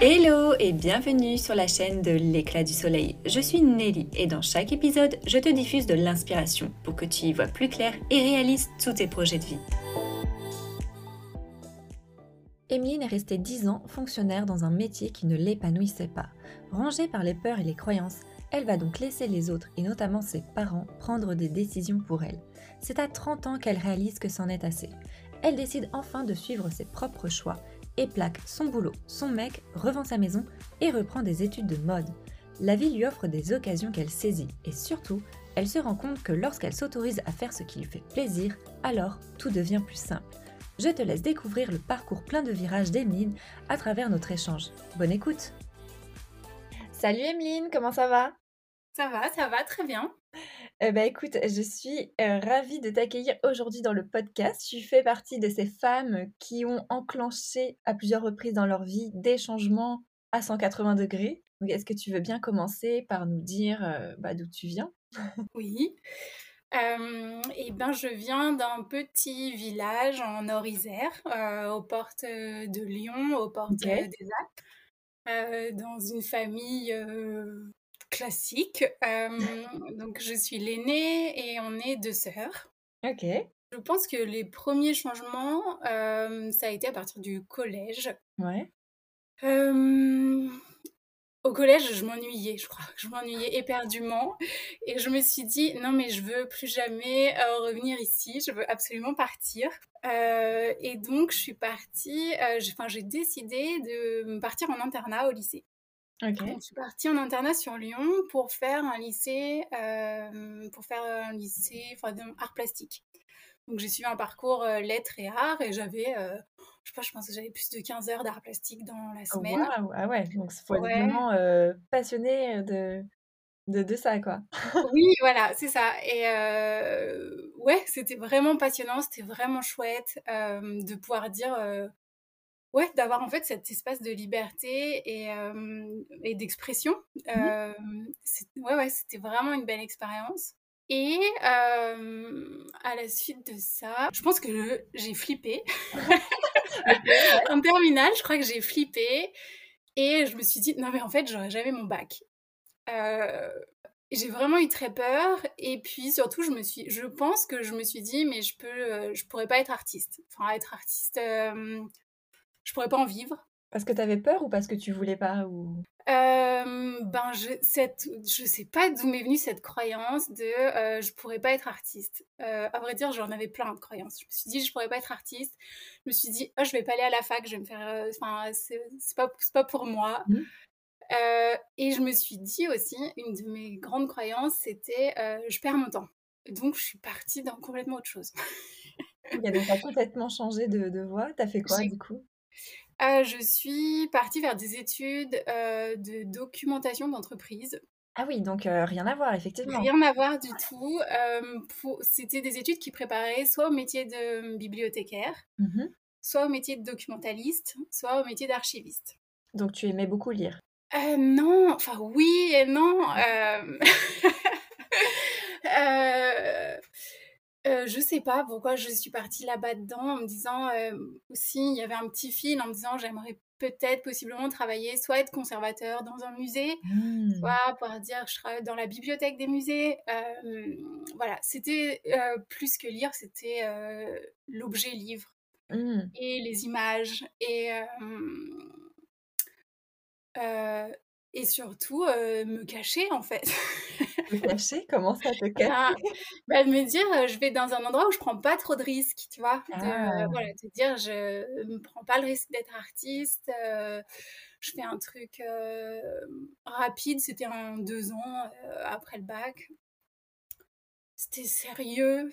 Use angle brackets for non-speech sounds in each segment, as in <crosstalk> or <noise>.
Hello et bienvenue sur la chaîne de l'éclat du soleil. Je suis Nelly et dans chaque épisode, je te diffuse de l'inspiration pour que tu y vois plus clair et réalises tous tes projets de vie. Emeline est restée 10 ans fonctionnaire dans un métier qui ne l'épanouissait pas. Rangée par les peurs et les croyances, elle va donc laisser les autres, et notamment ses parents, prendre des décisions pour elle. C'est à 30 ans qu'elle réalise que c'en est assez. Elle décide enfin de suivre ses propres choix et plaque son boulot, son mec, revend sa maison et reprend des études de mode. La vie lui offre des occasions qu'elle saisit et surtout, elle se rend compte que lorsqu'elle s'autorise à faire ce qui lui fait plaisir, alors tout devient plus simple. Je te laisse découvrir le parcours plein de virages d'Emeline à travers notre échange. Bonne écoute Salut Emeline, comment ça va? Ça va, ça va très bien. Eh ben, écoute, je suis ravie de t'accueillir aujourd'hui dans le podcast. Tu fais partie de ces femmes qui ont enclenché à plusieurs reprises dans leur vie des changements à 180 degrés. Donc, est-ce que tu veux bien commencer par nous dire bah, d'où tu viens? <laughs> Oui. Eh ben, je viens d'un petit village en Nord-Isère, aux portes de Lyon, aux portes des Alpes, dans une famille classique. donc, je suis l'aînée et on est deux sœurs. Ok. Je pense que les premiers changements, ça a été à partir du collège. Ouais. au collège, je m'ennuyais, je crois. Je m'ennuyais éperdument. Et je me suis dit, non, mais je veux plus jamais revenir ici. Je veux absolument partir. et donc, je suis partie, enfin, j'ai décidé de partir en internat au lycée. Je suis partie en internat sur Lyon pour faire un lycée, euh, pour faire un lycée enfin, art plastique. Donc j'ai suivi un parcours euh, lettres et arts et j'avais, euh, je sais pas, je pense que j'avais plus de 15 heures d'art plastique dans la oh, semaine. Ah ouais, donc il faut être vraiment passionné de, de, de, ça, quoi. <laughs> oui, voilà, c'est ça. Et ouais, c'était vraiment passionnant, c'était vraiment chouette de pouvoir dire ouais, d'avoir en fait cet espace de liberté et, et d'expression. Mmh ouais, ouais, c'était vraiment une belle expérience. Et à la suite de ça, je pense que j'ai flippé. <laughs> en terminale, je crois que j'ai flippé et je me suis dit non mais en fait j'aurais jamais mon bac. j'ai vraiment eu très peur et puis surtout je me suis, je pense que je me suis dit mais je peux, je pourrais pas être artiste. Enfin être artiste je pourrais pas en vivre. Parce que tu avais peur ou parce que tu voulais pas ou... Euh, ben je cette je sais pas d'où m'est venue cette croyance de euh, je pourrais pas être artiste. Euh, à vrai dire, j'en avais plein de croyances. Je me suis dit je pourrais pas être artiste. Je me suis dit oh, je vais pas aller à la fac, je vais me faire enfin c'est pas pas pour moi. Mmh. et je me suis dit aussi une de mes grandes croyances c'était je perds mon temps. Donc je suis partie dans complètement autre chose. Il y a donc complètement changé de, de voie. T'as fait quoi du coup? Euh, je suis partie vers des études euh, de documentation d'entreprise. Ah oui, donc euh, rien à voir, effectivement. Rien à voir du tout. C'était des études qui préparaient soit au métier de bibliothécaire, mmh soit au métier de documentaliste, soit au métier d'archiviste. Donc tu aimais beaucoup lire Non, enfin oui et non. <laughs> Euh, je sais pas pourquoi je suis partie là-bas dedans en me disant euh, aussi, il y avait un petit fil en me disant j'aimerais peut-être possiblement travailler, soit être conservateur dans un musée, mmh. soit pouvoir dire je travaille dans la bibliothèque des musées. Euh, voilà, c'était plus que lire, c'était l'objet livre mmh. et les images et et surtout me cacher en fait. <laughs> Cacher Comment ça te cache bah, bah, me dire, je vais dans un endroit où je prends pas trop de risques, tu vois? De, ah. voilà, te dire, je ne prends pas le risque d'être artiste. je fais un truc rapide, c'était en deux ans après le bac. C'était sérieux.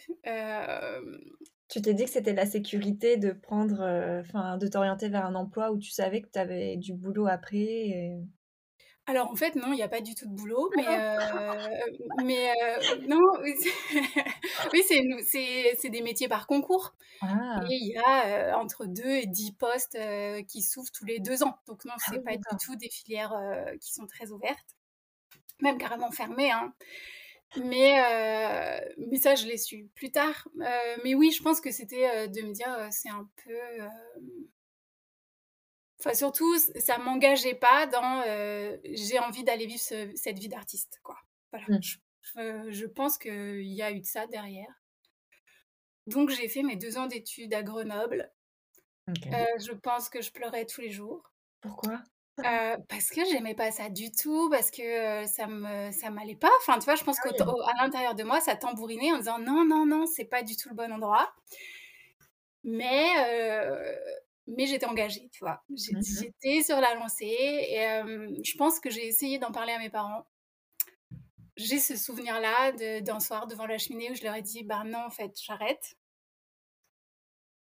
Tu t'es dit que c'était la sécurité de prendre, enfin, de t'orienter vers un emploi où tu savais que tu avais du boulot après. Et... Alors en fait non, il n'y a pas du tout de boulot, mais euh, mais euh, non, oui <laughs> c'est des métiers par concours ah. et il y a euh, entre 2 et 10 postes qui s'ouvrent tous les deux ans. Donc non, ah c'est pas du tout des filières qui sont très ouvertes, même carrément fermées. Hein. Mais mais ça je l'ai su plus tard. mais oui, je pense que c'était de me dire c'est un peu Enfin, surtout, ça m'engageait pas dans j'ai envie d'aller vivre cette vie d'artiste. Quoi. Voilà. Mmh. Je, pense qu'il y a eu de ça derrière. Donc, j'ai fait mes deux ans d'études à Grenoble. je pense que je pleurais tous les jours. Pourquoi? Parce que j'aimais pas ça du tout, parce que ça me ça m'allait pas. Enfin, tu vois, je pense ah qu'à l'intérieur de moi, ça tambourinait en disant non, non, non, c'est pas du tout le bon endroit. Mais mais j'étais engagée, tu vois. Mmh j'étais sur la lancée et je pense que j'ai essayé d'en parler à mes parents. J'ai ce souvenir-là d'un soir devant la cheminée où je leur ai dit, bah non, en fait, j'arrête.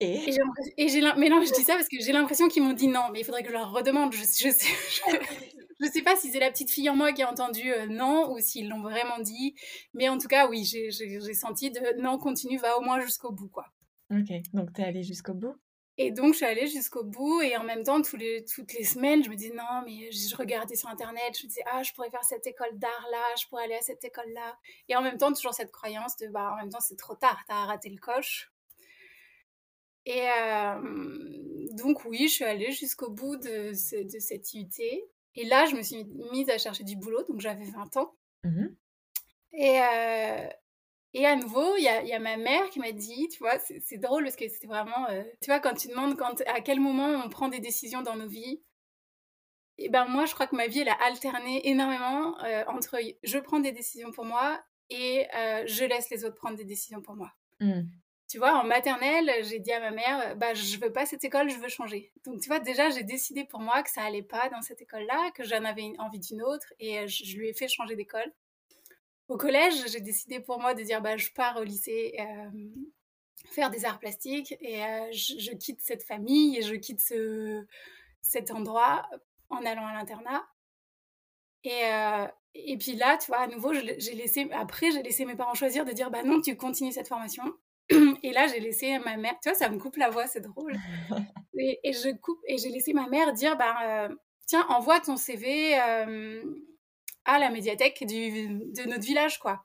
Et, et? j'ai mais non, je dis ça parce que j'ai l'impression qu'ils m'ont dit non, mais il faudrait que je leur redemande. Je, je sais, <laughs> je, sais pas si c'est la petite fille en moi qui a entendu non ou s'ils l'ont vraiment dit, mais en tout cas, oui, j'ai senti de non, continue, va au moins jusqu'au bout, quoi. Ok, donc tu es allée jusqu'au bout? Et donc, je suis allée jusqu'au bout. Et en même temps, tous les, toutes les semaines, je me disais, non, mais je regardais sur Internet, je me disais, ah, je pourrais faire cette école d'art-là, je pourrais aller à cette école-là. Et en même temps, toujours cette croyance de, bah, en même temps, c'est trop tard, t'as raté le coche. Et donc, oui, je suis allée jusqu'au bout de, de, cette IUT. Et là, je me suis mise à chercher du boulot, donc j'avais 20 ans. Mmh et, et à nouveau, il y a, y a, ma mère qui m'a dit, tu vois, c'est drôle parce que c'était vraiment, euh, tu vois, quand tu demandes quand, à quel moment on prend des décisions dans nos vies, et ben moi, je crois que ma vie, elle a alterné énormément euh, entre je prends des décisions pour moi et euh, je laisse les autres prendre des décisions pour moi. Mmh. Tu vois, en maternelle, j'ai dit à ma mère, bah, je veux pas cette école, je veux changer. Donc, tu vois, déjà, j'ai décidé pour moi que ça allait pas dans cette école-là, que j'en avais envie d'une autre, et je lui ai fait changer d'école au collège, j'ai décidé pour moi de dire bah, je pars au lycée euh, faire des arts plastiques et euh, je, quitte cette famille et je quitte ce, cet endroit en allant à l'internat. Et, euh, et puis là, tu vois, à nouveau, j'ai laissé, après, j'ai laissé mes parents choisir de dire bah non, tu continues cette formation. <clears throat> Et là, j'ai laissé ma mère, tu vois, ça me coupe la voix, c'est drôle. <laughs> Et, et, je coupe, et j'ai laissé ma mère dire bah tiens, envoie ton CV à la médiathèque du, de notre village, quoi.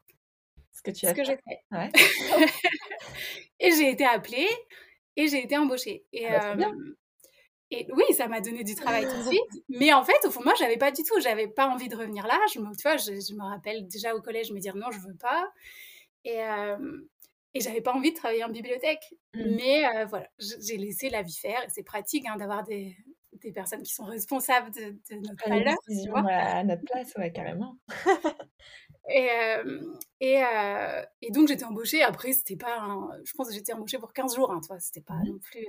Ce que tu as Ce que j'ai fait. Ouais. <laughs> et j'ai été appelée et j'ai été embauchée. Et, ah bah, et oui, ça m'a donné du travail tout de suite. Mais en fait, au fond, moi, j'avais pas du tout. J'avais pas envie de revenir là. Je me, tu vois, je, me rappelle déjà au collège me dire non, je veux pas. Et, et j'avais pas envie de travailler en bibliothèque. Mmh. Mais voilà, j'ai laissé la vie faire. C'est pratique hein, d'avoir des, des personnes qui sont responsables de, notre valeur. Tu vois à notre place, ouais, carrément. <laughs> et, et, et, donc, j'étais embauchée. Après, c'était pas. je pense que j'étais embauchée pour 15 jours, hein, tu vois. C'était pas mmh non plus.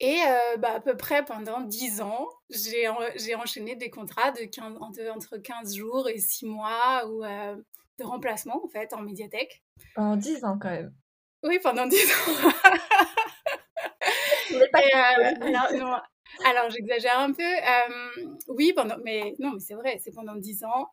Et bah, à peu près pendant 10 ans, j'ai enchaîné des contrats de, 15, entre 15 jours et 6 mois ou, de remplacement, en fait, en médiathèque. Pendant 10 ans, quand même. Oui, pendant 10 ans. <laughs> Euh, alors, j'exagère un peu. oui, pendant, mais non, mais c'est vrai, c'est pendant dix ans.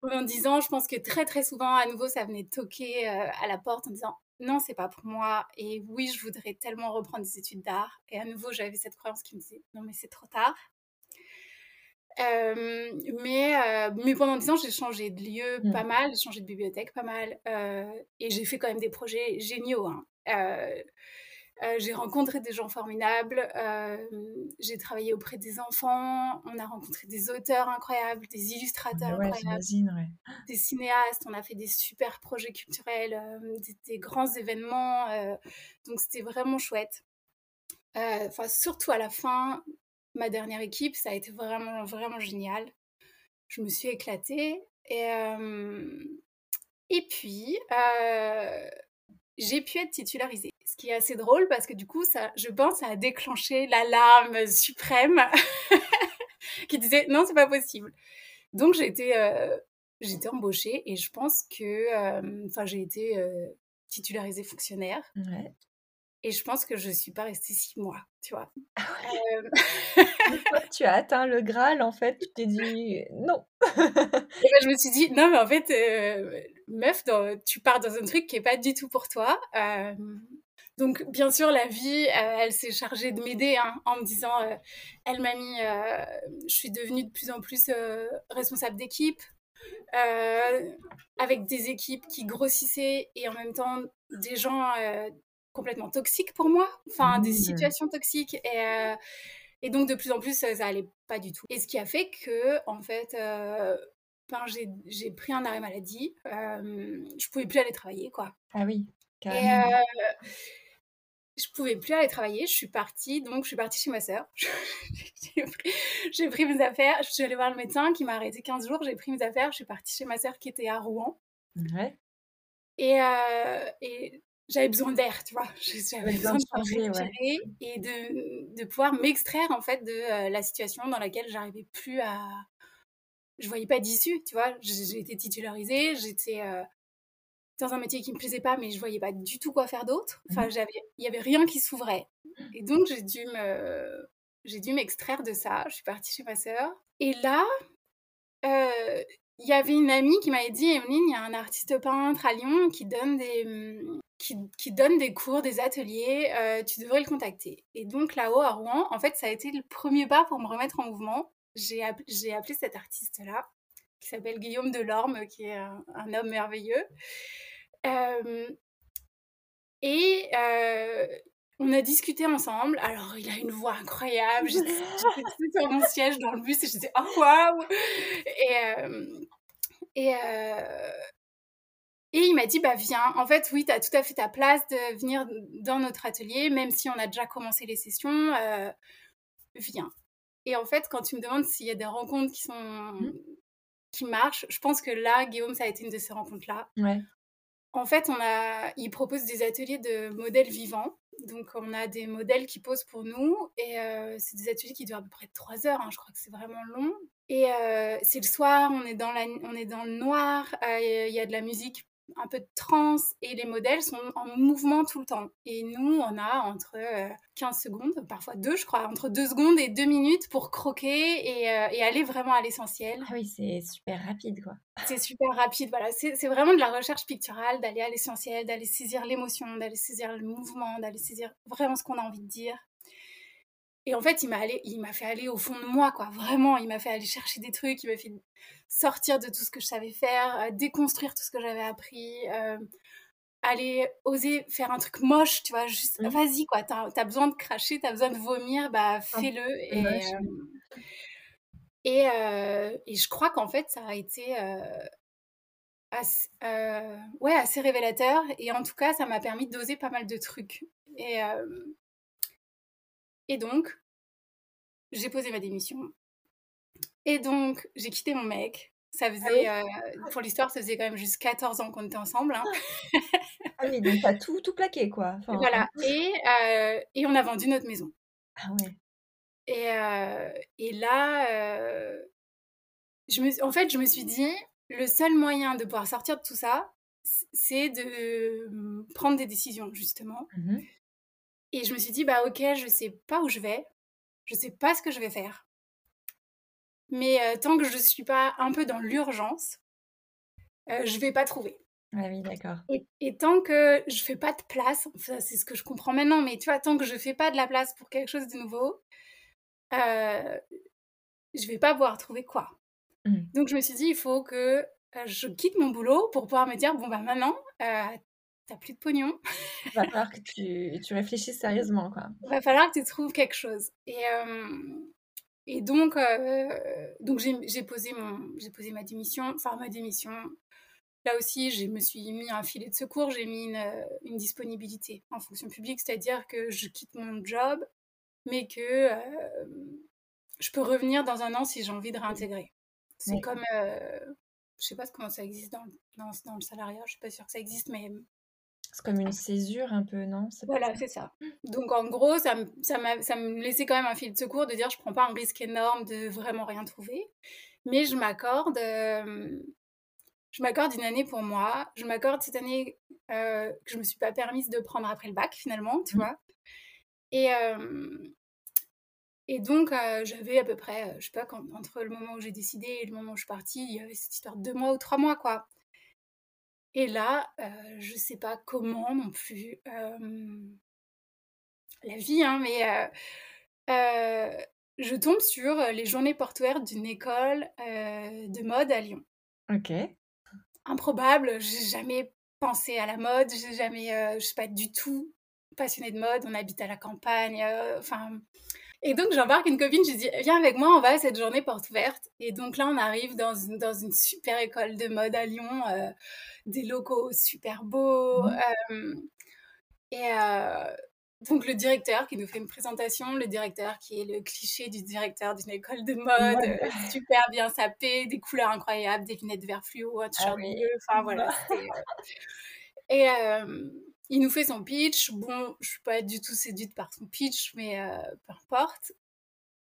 Pendant dix ans, je pense que très très souvent, à nouveau, ça venait toquer euh, à la porte en disant non, c'est pas pour moi. Et oui, je voudrais tellement reprendre des études d'art. Et à nouveau, j'avais cette croyance qui me disait non, mais c'est trop tard. mais, euh, mais pendant dix ans, j'ai changé de lieu mmh. pas mal, j'ai changé de bibliothèque pas mal. et j'ai fait quand même des projets géniaux. Hein. Euh, j'ai rencontré des gens formidables, euh, j'ai travaillé auprès des enfants, on a rencontré des auteurs incroyables, des illustrateurs incroyables, des cinéastes, on a fait des super projets culturels, euh, des, grands événements, donc c'était vraiment chouette. Enfin, surtout à la fin, ma dernière équipe, ça a été vraiment, vraiment génial. Je me suis éclatée et, et puis j'ai pu être titularisée. Qui est assez drôle parce que du coup, ça, je pense, ça a déclenché l'alarme suprême <laughs> qui disait non, c'est pas possible. Donc j'ai été, euh, j'étais embauchée et je pense que, euh, enfin, j'ai été euh, titularisée fonctionnaire. Et je pense que je suis pas restée six mois, tu vois. <laughs> Ah <laughs> tu as atteint le Graal, en fait, tu t'es dit non. et ben, je me suis dit non, mais en fait, meuf, tu pars dans un truc qui est pas du tout pour toi. Donc, bien sûr, la vie, euh, elle s'est chargée de m'aider hein, en me disant, euh, elle m'a mis, euh, je suis devenue de plus en plus responsable d'équipe, avec des équipes qui grossissaient et en même temps des gens complètement toxiques pour moi, enfin des mmh. situations toxiques et Et donc, de plus en plus, ça, ça allait pas du tout. Et ce qui a fait que, en fait, ben, j'ai pris un arrêt maladie. Je pouvais plus aller travailler, quoi. Ah oui, carrément. Et, euh, je pouvais plus aller travailler. Je suis partie, donc je suis partie chez ma sœur. <laughs> j'ai pris, mes affaires. Je suis allée voir le médecin qui m'a arrêté 15 jours. J'ai pris mes affaires. Je suis partie chez ma sœur qui était à Rouen. Ouais. Et, euh, et j'avais besoin d'air, tu vois. <laughs> J'avais besoin de changer ouais. et de, de pouvoir m'extraire en fait de euh, la situation dans laquelle j'arrivais plus à. Je voyais pas d'issue, tu vois. J'ai été titularisée, j'étais euh, dans un métier qui me plaisait pas, mais je voyais pas du tout quoi faire d'autre. Enfin, mmh. j'avais, il y avait rien qui s'ouvrait. Et donc j'ai dû me, j'ai dû m'extraire de ça. Je suis partie chez ma sœur. Et là, euh, il y avait une amie qui m'avait dit, Emeline, il y a un artiste peintre à Lyon qui donne des, qui, qui donne des cours, des ateliers, euh, tu devrais le contacter. Et donc là-haut à Rouen, en fait, ça a été le premier pas pour me remettre en mouvement. J'ai appelé cet artiste-là, qui s'appelle Guillaume Delorme, qui est un, homme merveilleux. Euh, et euh, on a discuté ensemble. Alors, il a une voix incroyable. J'étais <laughs> sur mon siège dans le bus et je disais, oh waouh! Et, et, et il m'a dit, bah viens, en fait, oui, tu as tout à fait ta place de venir dans notre atelier, même si on a déjà commencé les sessions, euh, viens. Et en fait, quand tu me demandes s'il y a des rencontres qui sont mmh. qui marchent, je pense que là, Guillaume, ça a été une de ces rencontres-là. Ouais. En fait, on a, il propose des ateliers de modèles vivants. Donc, on a des modèles qui posent pour nous. Et euh, c'est des ateliers qui durent à peu près trois heures. Hein. je crois que c'est vraiment long. Et euh, c'est le soir, on est dans, la, on est dans le noir. Il y a de la musique un peu de trance et les modèles sont en mouvement tout le temps. Et nous, on a entre 15 euh, secondes, parfois deux, je crois, entre deux secondes et deux minutes pour croquer et, euh, et aller vraiment à l'essentiel. Ah oui, c'est super rapide, quoi. C'est super rapide, voilà. C'est vraiment de la recherche picturale, d'aller à l'essentiel, d'aller saisir l'émotion, d'aller saisir le mouvement, d'aller saisir vraiment ce qu'on a envie de dire. Et en fait, il m'a allé, il m'a fait aller au fond de moi, quoi. Vraiment, il m'a fait aller chercher des trucs, il m'a fait sortir de tout ce que je savais faire, euh, déconstruire tout ce que j'avais appris, euh, aller oser faire un truc moche, tu vois. Juste, mmh. vas-y, quoi. T'as as besoin de cracher, t'as besoin de vomir, bah ah, fais-le. Et, euh, et, et, je crois qu'en fait, ça a été assez, ouais, assez révélateur. Et en tout cas, ça m'a permis d'oser pas mal de trucs. Et et donc, j'ai posé ma démission. Et donc, j'ai quitté mon mec. Ça ah faisait, euh, pour l'histoire, ça faisait quand même juste 14 ans qu'on était ensemble. Hein. <laughs> ah oui, donc t'as tout, tout plaqué, quoi. voilà. Et, euh, et on a vendu notre maison. Ah ouais. Et, euh, et là, je me, en fait, je me suis dit, le seul moyen de pouvoir sortir de tout ça, c'est de prendre des décisions, justement. Mmh et je me suis dit, bah ok, je sais pas où je vais, je sais pas ce que je vais faire. Mais euh, tant que je ne suis pas un peu dans l'urgence, euh, je vais pas trouver. Ah oui, d'accord. Et, tant que je fais pas de place, c'est ce que je comprends maintenant, mais tu vois, tant que je fais pas de la place pour quelque chose de nouveau, euh, je vais pas pouvoir trouver quoi. Mmh. Donc je me suis dit, il faut que euh, je quitte mon boulot pour pouvoir me dire, bon bah maintenant, t'as plus de pognon. Il va falloir que tu, tu, réfléchisses sérieusement, quoi. Il va falloir que tu trouves quelque chose. Et, euh, et donc, euh, donc j'ai posé, mon, posé ma démission, enfin ma démission. Là aussi, je me suis mis un filet de secours, j'ai mis une, une, disponibilité en fonction publique, c'est-à-dire que je quitte mon job, mais que euh, je peux revenir dans un an si j'ai envie de réintégrer. C'est comme, je sais pas comment ça existe dans, dans, dans, le salariat, je suis pas sûre que ça existe, mais c'est comme une césure un peu, non? Voilà, c'est ça. Donc en gros, ça me, ça, ça me laissait quand même un fil de secours de dire je prends pas un risque énorme de vraiment rien trouver, mais je m'accorde, euh, je m'accorde une année pour moi. Je m'accorde cette année euh, que je me suis pas permise de prendre après le bac finalement, tu mmh. vois? Et euh, et donc j'avais à peu près, je sais pas, quand, entre le moment où j'ai décidé et le moment où je suis partie, il y avait cette histoire de deux mois ou trois mois quoi. Et là, euh, je ne sais pas comment non plus, la vie, hein, mais je tombe sur les journées portuaires d'une école de mode à Lyon. Ok. Improbable, j'ai jamais pensé à la mode, j'ai jamais, je suis pas du tout passionnée de mode, on habite à la campagne, enfin, Et donc, j'embarque une copine, je dis, viens avec moi, on va à cette journée porte ouverte. Et donc là, on arrive dans une, dans une super école de mode à Lyon, euh, des locaux super beaux. Mmh. Euh, et euh, donc, le directeur qui nous fait une présentation, le directeur qui est le cliché du directeur d'une école de mode, super bien sapé, des couleurs incroyables, des lunettes vert fluo, un t-shirt ah enfin voilà. et il nous fait son pitch. Bon, je suis pas du tout séduite par son pitch, mais euh, peu importe.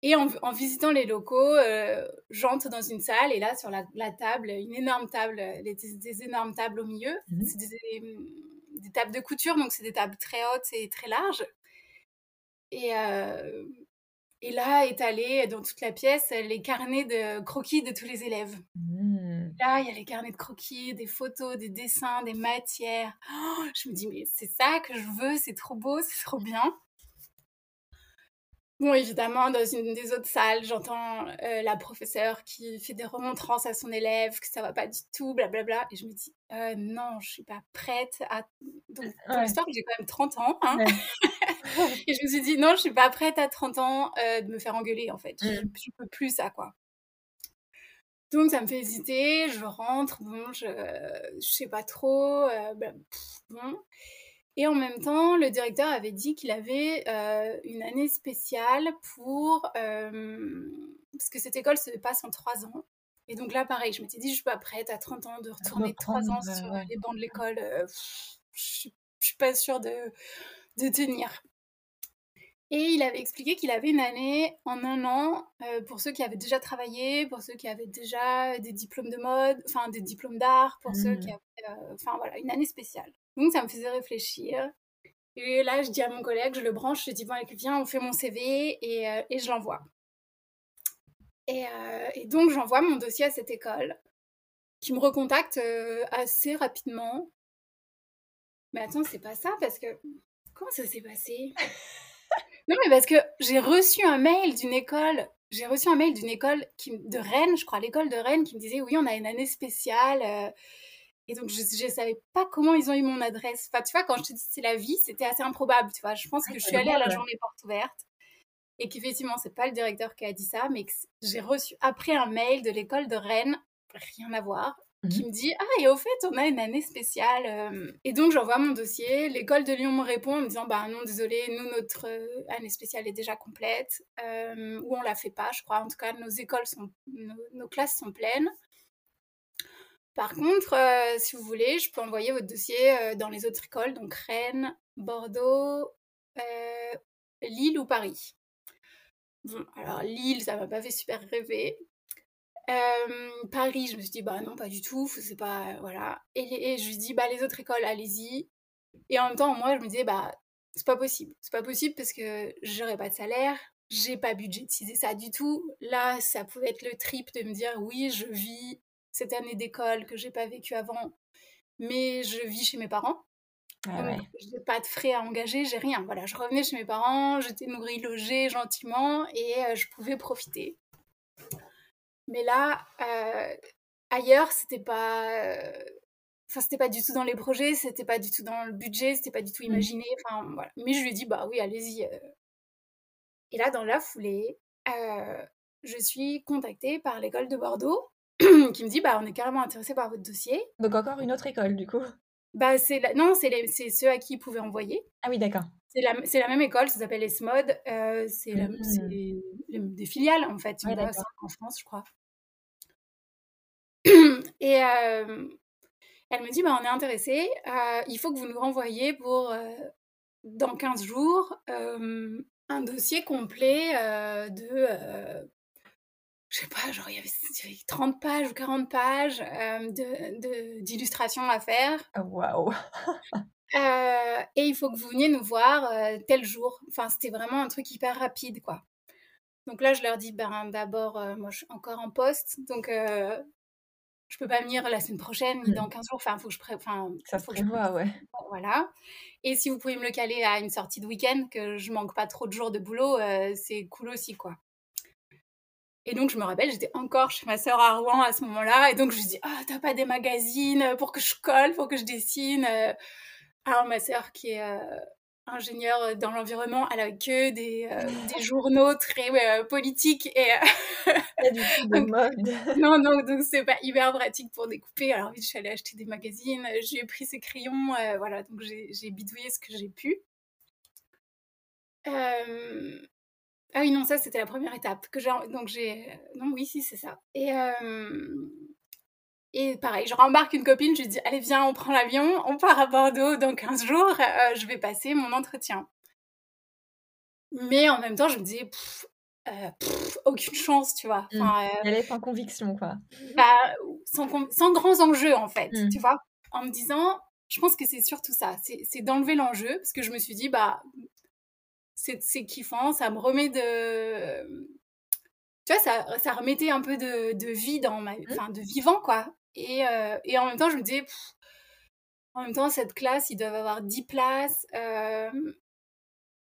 Et en, visitant les locaux, euh, j'entre dans une salle et là, sur la, table, une énorme table, des, énormes tables au milieu. Mmh c'est des, tables de couture, donc c'est des tables très hautes et très larges. Et, euh, et là, étalés dans toute la pièce, les carnets de croquis de tous les élèves. Mmh. Là, il y a les carnets de croquis, des photos, des dessins, des matières. Oh, je me dis, mais c'est ça que je veux, c'est trop beau, c'est trop bien. Bon, évidemment, dans une des autres salles, j'entends euh, la professeure qui fait des remontrances à son élève, que ça va pas du tout, blablabla. Et je me dis, euh, non, je suis pas prête à. Donc, pour l'histoire, j'ai quand même 30 ans. Hein. <laughs> et je me suis dit, non, je suis pas prête à 30 ans euh, de me faire engueuler, en fait. Je, mmh. je peux plus ça, quoi. Donc ça me fait hésiter, je rentre, bon, je, je sais pas trop, euh, bah, bon. Et en même temps, le directeur avait dit qu'il avait euh, une année spéciale pour... Euh, parce que cette école se passe en trois ans. Et donc là, pareil, je m'étais dit, je suis pas prête à 30 ans de retourner trois ans sur les bancs de l'école. je, je suis pas sûre de, de tenir. Et il avait expliqué qu'il avait une année en un an euh, pour ceux qui avaient déjà travaillé, pour ceux qui avaient déjà des diplômes de mode, enfin des diplômes d'art, pour ceux qui mmh. avaient, euh, enfin voilà, une année spéciale. Donc ça me faisait réfléchir. Et là, je dis à mon collègue, je le branche, je dis bon, viens, on fait mon CV et, euh, et je l'envoie. Et, et, donc j'envoie mon dossier à cette école, qui me recontacte assez rapidement. Mais attends, c'est pas ça parce que comment ça s'est passé? Non, mais parce que j'ai reçu un mail d'une école, j'ai reçu un mail d'une école qui, de Rennes, je crois, l'école de Rennes, qui me disait oui, on a une année spéciale. Euh, et donc, je ne savais pas comment ils ont eu mon adresse. Enfin, tu vois, quand je te dis c'est la vie, c'était assez improbable, tu vois. Je pense que je suis allée à la journée porte ouverte et qu'effectivement, c'est pas le directeur qui a dit ça, mais que j'ai reçu après un mail de l'école de Rennes, rien à voir, qui mmh me dit Ah, et au fait, on a une année spéciale. Euh. Et donc, j'envoie mon dossier. L'école de Lyon me répond en me disant Bah non, désolé, nous, notre euh, année spéciale est déjà complète. Euh, ou on la fait pas, je crois. En tout cas, nos écoles sont. Nos, classes sont pleines. Par contre, si vous voulez, je peux envoyer votre dossier dans les autres écoles, donc Rennes, Bordeaux, Lille ou Paris. Bon, alors Lille, ça m'a pas fait super rêver. Paris, je me suis dit, bah non, pas du tout, c'est pas. Voilà. Et, je lui dis, bah les autres écoles, allez-y. Et en même temps, moi, je me disais, bah c'est pas possible. C'est pas possible parce que j'aurais pas de salaire, j'ai pas budgétisé ça du tout. Là, ça pouvait être le trip de me dire, oui, je vis cette année d'école que j'ai pas vécue avant, mais je vis chez mes parents. Ah je n'ai pas de frais à engager, j'ai rien. Voilà, je revenais chez mes parents, j'étais nourrie, logée gentiment et je pouvais profiter. Mais là, euh, ailleurs, c'était pas. Euh, enfin, c'était pas du tout dans les projets, c'était pas du tout dans le budget, c'était pas du tout mmh. imaginé. Enfin, voilà. Mais je lui ai dit, bah oui, allez-y. Euh. Et là, dans la foulée, je suis contactée par l'école de Bordeaux <clears throat> qui me dit, bah on est carrément intéressé par votre dossier. Donc encore une autre école, du coup bah, c'est la... Non, c'est ceux à qui ils pouvaient envoyer. Ah oui, d'accord. C'est la... la, même école, ça s'appelle ESMOD. Euh, c'est la... mmh. des filiales, en fait. Ouais, en France, je crois. <clears throat> Et euh, elle me dit, bah, on est intéressé, euh, il faut que vous nous renvoyiez pour, euh, dans 15 jours, un dossier complet de je sais pas, genre il y avait 30 pages ou 40 pages d'illustrations de, à faire. Ah, <laughs> waouh Et il faut que vous veniez nous voir tel jour. Enfin, c'était vraiment un truc hyper rapide, quoi. Donc là, je leur dis, ben, d'abord, moi, je suis encore en poste, donc je peux pas venir la semaine prochaine ni mmh. dans 15 jours. Enfin, faut que je pré... enfin, ça faut que je vois, ouais. Voilà. Et si vous pouvez me le caler à une sortie de week-end, que je manque pas trop de jours de boulot, euh, c'est cool aussi, quoi. Et donc, je me rappelle, j'étais encore chez ma sœur à Rouen à ce moment-là. Et donc, je lui dis, ah, t'as pas des magazines pour que je colle, pour que je dessine. Euh. Alors, ma sœur qui est, euh, ingénieur dans l'environnement à la queue des, <laughs> des journaux très politiques et <laughs> du tout de <laughs> mode. non non donc c'est pas hyper pratique pour découper alors vite je suis allée acheter des magazines j'ai pris ces crayons voilà donc j'ai bidouillé ce que j'ai pu ah oui non ça c'était la première étape que j'ai donc j'ai non oui si c'est ça et et pareil, je rembarque une copine, je lui dis Allez, viens, on prend l'avion, on part à Bordeaux dans 15 jours, euh, je vais passer mon entretien. Mais en même temps, je me dis euh, Aucune chance, tu vois. Mmh. Enfin, Elle est sans conviction, quoi. Bah, sans, sans, grands enjeux, en fait, mmh. tu vois. En me disant Je pense que c'est surtout ça, c'est d'enlever l'enjeu, parce que je me suis dit Bah, c'est kiffant, ça me remet de tu vois, ça, ça remettait un peu de, de vie dans ma, mmh. enfin, de vivant, quoi. Et, euh, et, en même temps, je me disais, en même temps, cette classe, ils doivent avoir 10 places. Euh,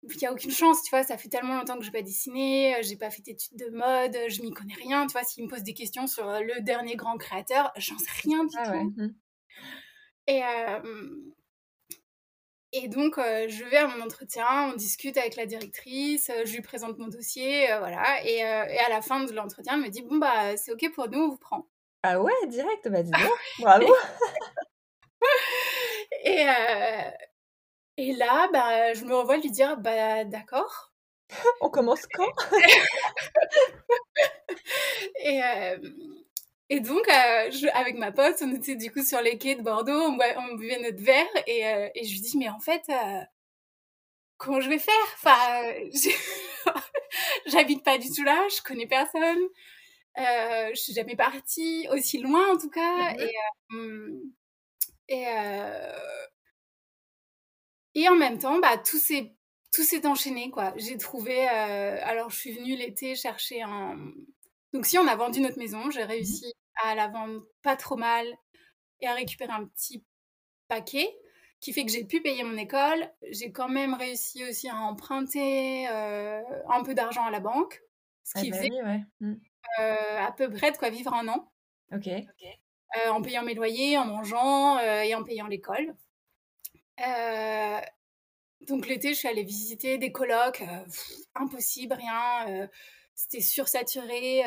il n'y a aucune chance, tu vois, ça fait tellement longtemps que je n'ai pas dessiné, j'ai pas fait d'études de mode, je m'y connais rien, tu vois, s'ils me posent des questions sur le dernier grand créateur, j'en sais rien du ah tout. Mmh. Et, et donc, je vais à mon entretien, on discute avec la directrice, je lui présente mon dossier, voilà, et, et, à la fin de l'entretien, elle me dit, bon, bah, c'est OK pour nous, on vous prend. Ah ouais, direct, bah dis donc, bravo. <laughs> <laughs> et, euh, et là, bah, je me revois lui dire, bah d'accord. On commence quand? <laughs> Et, euh, et donc, euh, je, avec ma pote, on était du coup sur les quais de Bordeaux, on, on buvait notre verre, et, et, je lui dis, mais en fait, comment je vais faire? Enfin, j'habite pas du tout là, je connais personne. Euh, je suis jamais partie aussi loin en tout cas. Mmh et, et, et, en même temps, bah, tout s'est tout s'est enchaîné quoi. J'ai trouvé. alors je suis venue l'été chercher un. Donc si on a vendu notre maison, j'ai mmh réussi à la vendre pas trop mal et à récupérer un petit paquet qui fait que j'ai pu payer mon école. J'ai quand même réussi aussi à emprunter un peu d'argent à la banque. Ce qui ah bah fait ouais. Euh, à peu près de quoi vivre un an. Ok. Euh, en payant mes loyers, en mangeant euh, et en payant l'école. donc l'été, je suis allée visiter des colocs. impossible, rien. C'était sursaturé.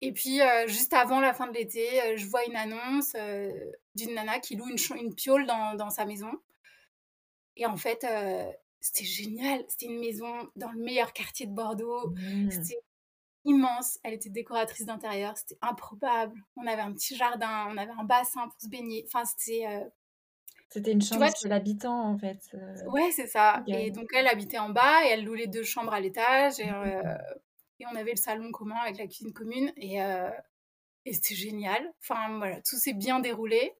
Et puis, juste avant la fin de l'été, je vois une annonce d'une nana qui loue une, une piole dans, dans, sa maison. Et en fait, c'était génial. C'était une maison dans le meilleur quartier de Bordeaux. Mmh. C'était immense. Elle était décoratrice d'intérieur. C'était improbable. On avait un petit jardin, on avait un bassin pour se baigner. Enfin, c'était. Euh, c'était une chambre de l'habitant, en fait. Euh. Ouais, c'est ça. Et donc, elle habitait en bas et elle louait deux chambres à l'étage. Et, euh, et, on avait le salon commun avec la cuisine commune. Et, et c'était génial. Enfin, voilà, tout s'est bien déroulé.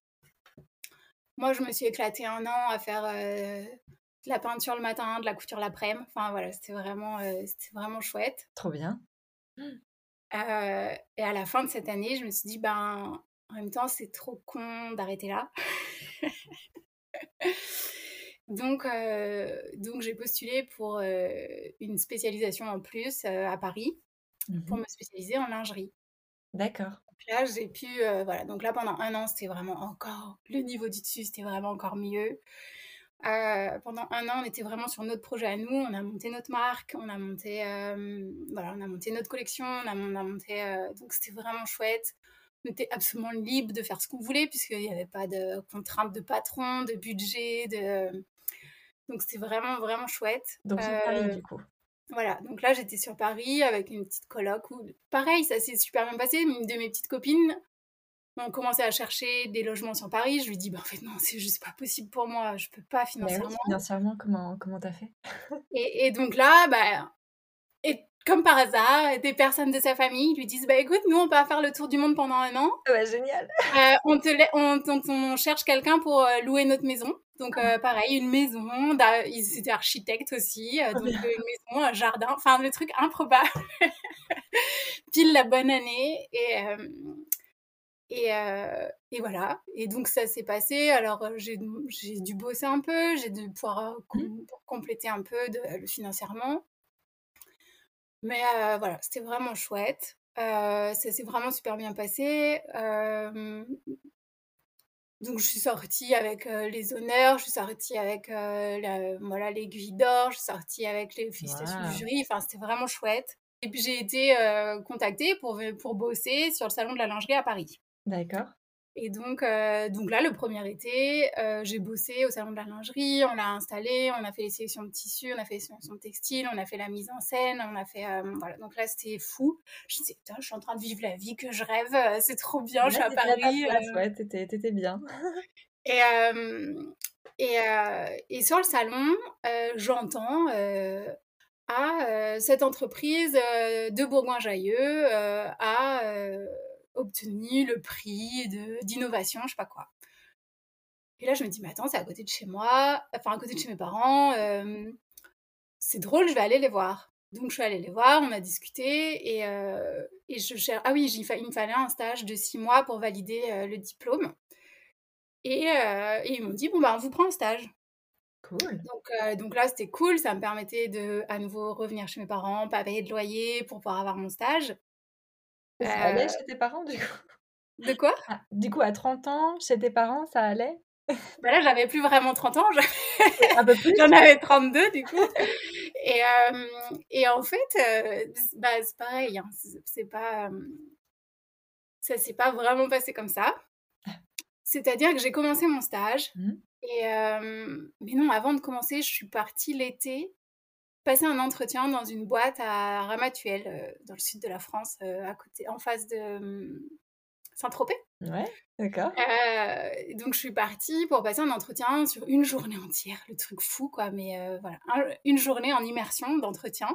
Moi, je me suis éclatée un an à faire de la peinture le matin, de la couture l'après-midi. Enfin, voilà, c'était vraiment, c'était vraiment chouette. Trop bien. Euh, et à la fin de cette année, je me suis dit, ben, en même temps, c'est trop con d'arrêter là. <laughs> donc, euh, donc j'ai postulé pour euh, une spécialisation en plus à Paris pour mmh me spécialiser en lingerie. D'accord. Là, j'ai pu, voilà, donc là, pendant un an, c'était vraiment encore, le niveau du dessus, c'était vraiment encore mieux. Euh, pendant un an, on était vraiment sur notre projet à nous. On a monté notre marque, on a monté, euh, voilà, on a monté notre collection, on a, on a monté. Euh, donc c'était vraiment chouette. On était absolument libre de faire ce qu'on voulait puisqu'il n'y avait pas de contraintes de patron, de budget, de. Donc c'était vraiment vraiment chouette. Donc sur Paris du coup. Voilà, donc là j'étais sur Paris avec une petite coloc où pareil, ça s'est super bien passé. Une de mes petites copines on commençait à chercher des logements sur Paris. Je lui dis, bah, en fait, non, c'est juste pas possible pour moi. Je peux pas financièrement. financièrement, comment comment t'as fait? <laughs> Et, donc là, bah, et comme par hasard, des personnes de sa famille lui disent, bah écoute, nous, on va faire le tour du monde pendant un an. Ah bah, génial. Euh, on, te on, on, cherche quelqu'un pour euh, louer notre maison. Donc euh, ah. pareil, une maison, ils étaient architectes aussi, donc une maison, un jardin, enfin le truc improbable. <laughs> Pile la bonne année. Et, et, euh, et, voilà. Et donc ça s'est passé. Alors euh, j'ai dû bosser un peu, j'ai dû pouvoir euh, mmh. compléter un peu de, financièrement. Mais voilà, c'était vraiment chouette. ça s'est vraiment super bien passé. donc je suis sortie avec les honneurs, je suis sortie avec voilà l'aiguille d'or, je suis sortie avec les félicitations du jury. Enfin, c'était vraiment chouette. Et puis j'ai été contactée pour, pour bosser sur le salon de la lingerie à Paris. D'accord. Et donc, donc là, le premier été, j'ai bossé au salon de la lingerie, on l'a installé, on a fait les sélections de tissus, on a fait les sélections de textiles, on a fait la mise en scène, on a fait... voilà, donc là, c'était fou. Je me disais, putain, je suis en train de vivre la vie que je rêve, c'est trop bien, je suis à Paris. ouais, t'étais bien. et, et, et, sur le salon, j'entends à cette entreprise de Bourgoin-Jallieu a obtenu le prix d'innovation, je sais pas quoi. Et là, je me dis, mais attends, c'est à côté de chez moi, enfin à côté de chez mes parents. c'est drôle, je vais aller les voir. Donc, je suis allée les voir, on a discuté et, et je cherche. Ah oui, il, me fallait un stage de six mois pour valider le diplôme. Et, et ils m'ont dit, bon, bah, on vous prend un stage. Cool. Donc, euh, donc là, c'était cool. Ça me permettait de à nouveau revenir chez mes parents, pas payer de loyer pour pouvoir avoir mon stage. Ça allait euh chez tes parents, du coup? De quoi? Ah, Du coup, à 30 ans, chez tes parents, ça allait? Bah Là, j'avais plus vraiment 30 ans. J'en avais 32, du coup. et, euh, et en fait, bah, c'est pareil. Hein. C'est pas... ça s'est pas vraiment passé comme ça. C'est-à-dire que j'ai commencé mon stage. Mmh. Et mais non, avant de commencer, je suis partie l'été passer un entretien dans une boîte à Ramatuelle, dans le sud de la France, à côté, en face de Saint-Tropez. Ouais, d'accord. donc je suis partie pour passer un entretien sur une journée entière, le truc fou quoi, mais voilà, une journée en immersion d'entretien